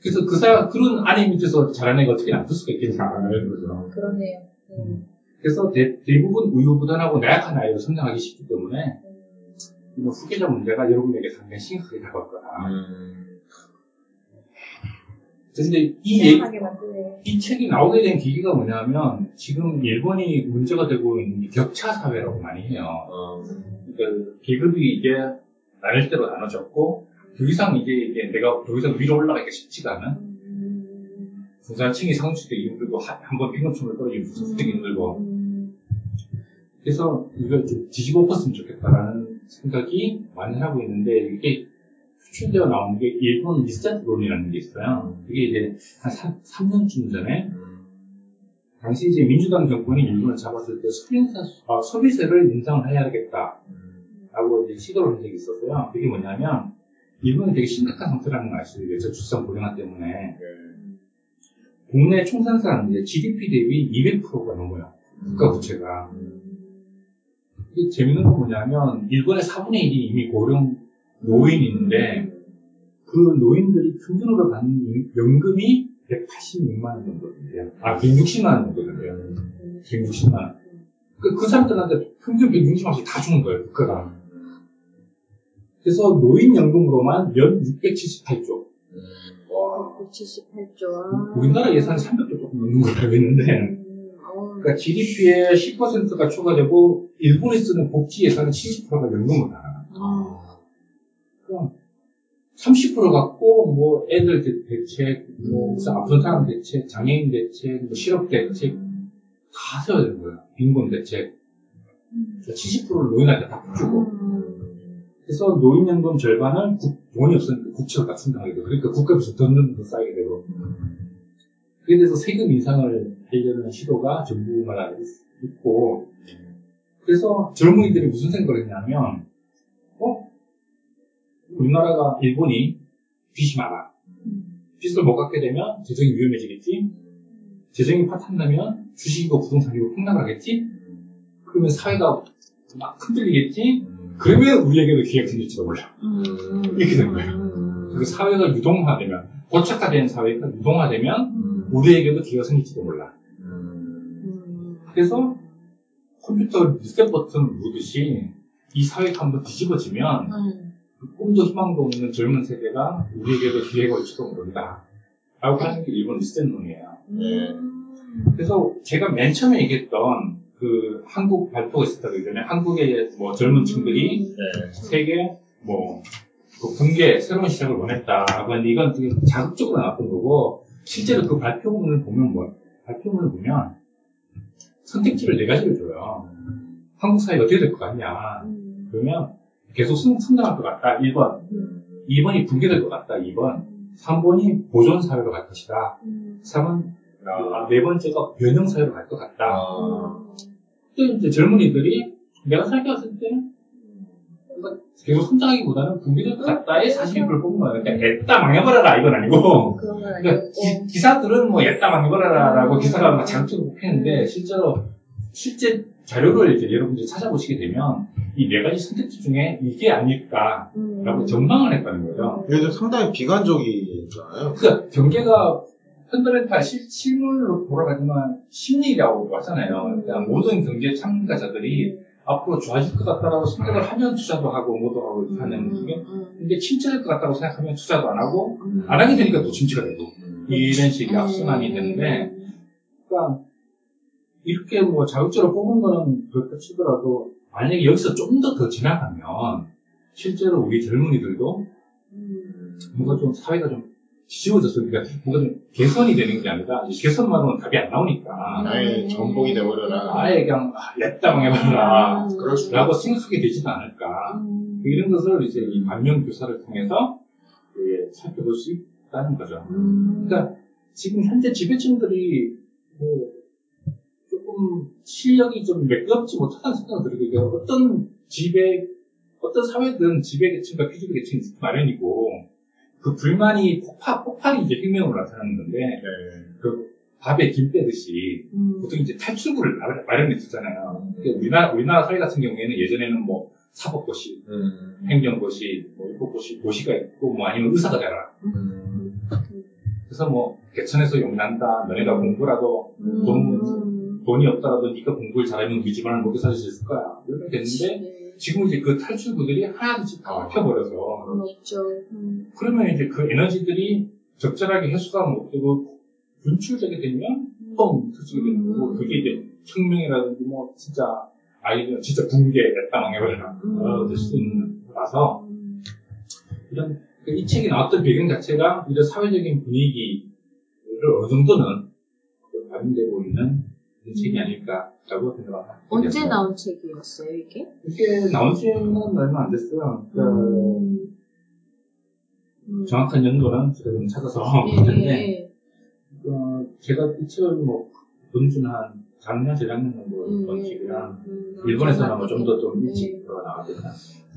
그래서 그 사람 그런 아내 밑에서 자란 애가 어떻게 나쁠 수가 있겠냐 이런 거죠. 그러네요. 음. 그래서 대, 부분 우유부단하고 나약한 아이로 성장하기 쉽기 때문에 이번 후계자 문제가 여러분에게 상당히 심각하게 다가올 거다. 근데 이, 얘기-. 이 책이 나오게 된 계기가 뭐냐면 지금 일본이 문제가 되고 있는 게 격차 사회라고 많이 해요. 그러니까 계급이 이제 나눌 대로 나눠졌고 더 이상 이제 이게 내가 더 이상 위로 올라가기가 쉽지가 않은 중산층이 상수되기 힘들고 한번 빈곤층으로 떨어지면 부수되기 힘들고 그래서 이걸 좀 뒤집어 엎었으면 좋겠다라는 생각이 많이 하고 있는데 이게 추천되어 나온 게 일본 리셋론이라는 게 있어요. 그게 이제 한 3, 년쯤 전에 당시 이제 민주당 정권이 일본을 잡았을 때 소비세, 어, 소비세를 인상을 해야겠다. 라고 이제 시도를 한 적이 있었어요. 그게 뭐냐면, 일본이 되게 심각한 상태라는 걸 아시죠? 저출산 고령화 때문에. 네. 국내 총생산 GDP 대비 200%가 넘어요. 국가 부채가. 이게 재밌는 건 뭐냐면, 일본의 4분의 1이 이미 고령 노인인데, 그 노인들이 평균으로 받는 연금이 186만 원 정도 된대요. 아, 160만 원 정도 된대요. 160만 원. 그, 그 사람들한테 평균 160만 원씩 다 주는 거예요, 국가가. 그래서 노인연금으로만 연 678조. 와. 178조. 우리나라 예산이 300조 조금 넘는 걸로 알고 있는데, 그러니까 GDP의 10%가 추가되고, 일본이 쓰는 복지 예산의 70%가 연금으로 나가요. 그럼 30% 갖고, 뭐, 애들 대- 대책, 뭐, 무슨 아픈 사람 대책, 장애인 대책, 뭐 실업 대책, 다 세워야 되는 거예요. 빈곤 대책. 70%를 노인한테 다 주고. 그래서 노인연금 절반을 국- 돈이 없으니까 국채로 다 충당하게 되고, 그러니까 국가에서 더더 쌓이게 되고. 그에 대해서 세금 인상을 하려는 시도가 정부마다 있고, 그래서 젊은이들이 무슨 생각을 했냐면, 어? 우리나라가, 일본이 빚이 많아. 빚을 못 갚게 되면 재정이 위험해지겠지? 재정이 파탄나면 주식이고 부동산이고 폭락하겠지? 그러면 사회가 막 흔들리겠지? 그러면 우리에게도 기회가 생길지도 몰라. 이렇게 된 거예요. 그 사회가 유동화되면, 고착화된 사회가 유동화되면 우리에게도 기회가 생길지도 몰라. 그래서 컴퓨터 리셋 버튼 누르듯이 이 사회가 한번 뒤집어지면 그 꿈도 희망도 없는 젊은 세대가 우리에게도 기회가 올지도 모른다. 라고 하는 게 일본 리셋론이에요. 네. 그래서 제가 맨 처음에 얘기했던 그 한국 발표가 있었다고 그러잖아요. 한국의 뭐 젊은 층들이 네. 세계 뭐, 그 붕괴, 새로운 시작을 원했다라고 하는데 이건 되게 자극적으로 나왔던 거고, 실제로 그 발표문을 보면 뭐, 발표문을 보면 선택지를 네 가지를 줘요. 한국 사회가 어떻게 될 것 같냐. 그러면 계속 성, 성장할 것 같다. 1번. 2번이 붕괴될 것 같다. 2번. 3번이 보존 사회로 갈 것이다. 3번, 아, 네 번째가 변형 사회로 갈 것 같다. 아. 또 이제 젊은이들이 내가 생각했을 때 계속 성장하기보다는 붕괴될 것 같다의 42%를 뽑은 거예요. 그러니까 애따 망해버려라 이건 아니고 그러니까. 기, 사들은뭐 애따 망해버려라라고 기사가 막 자극적으로 뽑히는데 실제로 실제 자료를 이제 여러분들이 찾아보시게 되면 이 네 가지 선택지 중에 이게 아닐까라고 음. 전망을 했다는 거죠. 이게 좀 상당히 비관적이잖아요. 그러니까 경계가 펀더멘탈 실, 실물로 돌아가지만 심리라고 하잖아요. 그러니까 모든 경제 참가자들이 앞으로 좋아질 것 같다라고 생각을 하면 투자도 하고 뭐도 하고 하는 게 근데 침체될 것 같다고 생각하면 투자도 안 하고 안 하게 되니까 또 침체가 되고 이런 식의 악순환이 되는데 그러니까 이렇게 뭐 자극적으로 뽑은 거는 그렇다 치더라도 만약에 여기서 좀 더 더 지나가면 실제로 우리 젊은이들도 뭔가 좀 사회가 좀 지지워졌으니까 그러니까 뭔가 좀 개선이 되는 게 아니라 개선만으로는 답이 안 나오니까. 나의 전복이 돼버려라. 아예 그냥 옛다망해봐라. 그럴 수 라고 생각하게 되지도 않을까. 이런 것을 이제 이 반면 교사를 통해서 예, 살펴볼 수 있다는 거죠. 그러니까 지금 현재 지배층들이 뭐 조금 실력이 좀 매끄럽지 못하다는 생각을 들고 있어요. 어떤 지배, 어떤 사회든 지배계층과 피지배계층이 있기 마련이고 그 불만이 폭발, 폭발이 이제 혁명으로 나타나는 건데 네. 그 밥에 김 빼듯이 보통 이제 탈출구를 마련- 마련해 두잖아요. 그러니까 우리나라, 우리나라 사회 같은 경우에는 예전에는 뭐 사법고시, 음. 행정고시, 뭐 일법고시, 고시가 있고 뭐 아니면 의사가 되라. 음. 그래서 뭐 개천에서 용난다. 너네가 공부라도 돈, 돈이 없더라도 네가 공부를 잘하면 우리 집안을 먹여 살릴 수 있을 거야. 이렇게 됐는데 지금 이제 그 탈출구들이 하나둘씩 다 막혀버려서. 없죠. 음. 그러면 이제 그 에너지들이 적절하게 해소가 못 되고 분출되게 되면 뻥 터지게 되는 거고 그게 이제 혁명이라든지 뭐 진짜 아이들 진짜 붕괴 애따망해버려라 어, 될수 있는 거라서 이런 그이 책이 나왔던 배경 자체가 이런 사회적인 분위기를 어느 정도는 반영되고 있는 그런 책이 아닐까라고 생각합니다. 언제 나온 책이었어요, 이게? 이게 나온 지는 얼마 안 됐어요. 그러니까 음. 음. 정확한 연도는 제가 좀 찾아서 예, 볼 텐데 예. 어, 제가 이 책을 뭐 분준한 작년, 재작년 정도 음, 원칙이라 음, 일본에서는 뭐좀더좀 네. 일찍.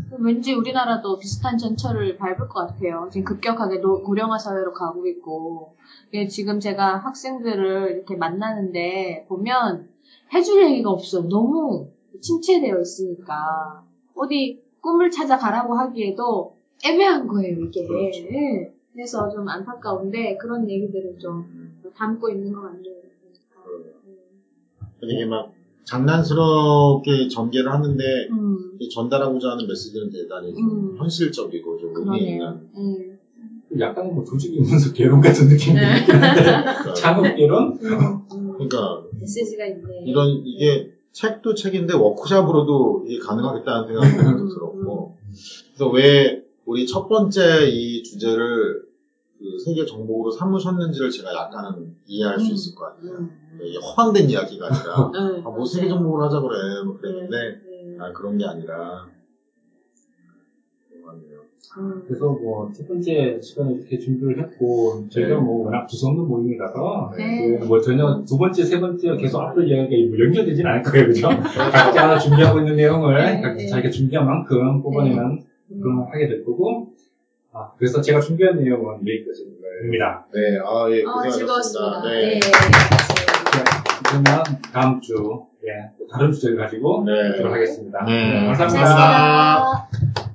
그럼 왠지 우리나라도 비슷한 전철을 밟을 것 같아요. 지금 급격하게 노- 고령화 사회로 가고 있고, 예, 지금 제가 학생들을 이렇게 만나는데 보면 해줄 얘기가 없어요. 너무 침체되어 있으니까 어디 꿈을 찾아 가라고 하기에도 애매한 거예요 이게. 그렇죠. 예. 그래서 좀 안타까운데 그런 얘기들을 좀 음, 담고 있는 것 같네요. 이게 막 장난스럽게 전개를 하는데 음, 이 전달하고자 하는 메시지는 대단히 좀 음. 현실적이고 좀 의미. 있는 음. 약간 뭐 조직 이면서 개론 같은 느낌이 네. 그러니까, (laughs) 창업 개론? 음, 음. 그러니까 메시지가 있네. 이런 이게 책도 책인데 워크샵으로도 이게 가능하겠다는 생각이 음, 좀 들었고 그래서 왜 우리 첫 번째 이 주제를 그 세계 정복으로 삼으셨는지를 제가 약간은 이해할 수 음. 있을 것 같아요. 음. 이게 허황된 이야기가 아니라 (laughs) 네, 아, 뭐 세계 정복을 하자 그래 뭐 그랬는데 네. 아 그런 게 아니라. 음. 그래서 뭐 첫 번째 시간을 이렇게 준비를 했고 저희가 네. 뭐 워낙 두성는 모임이라서 네. 그뭐 전혀 두 번째, 세 번째 계속 앞으로 이야기가 뭐 연결되지는 않을 거예요, 그죠? (laughs) 각자 준비하고 있는 내용을 네, 각자 네. 자기가 준비한 만큼 뽑아내는 그런 걸 하게 될 거고 아, 그래서 제가 준비한 내용은 여기까지입니다. 네, 아, 예, 어, 고생하셨습니다. 즐거웠습니다. 네. 네. 그러면 다음 주 예, 또 다른 주제를 가지고 네. 뵙도록 하겠습니다. 네, 감사합니다. 감사합니다.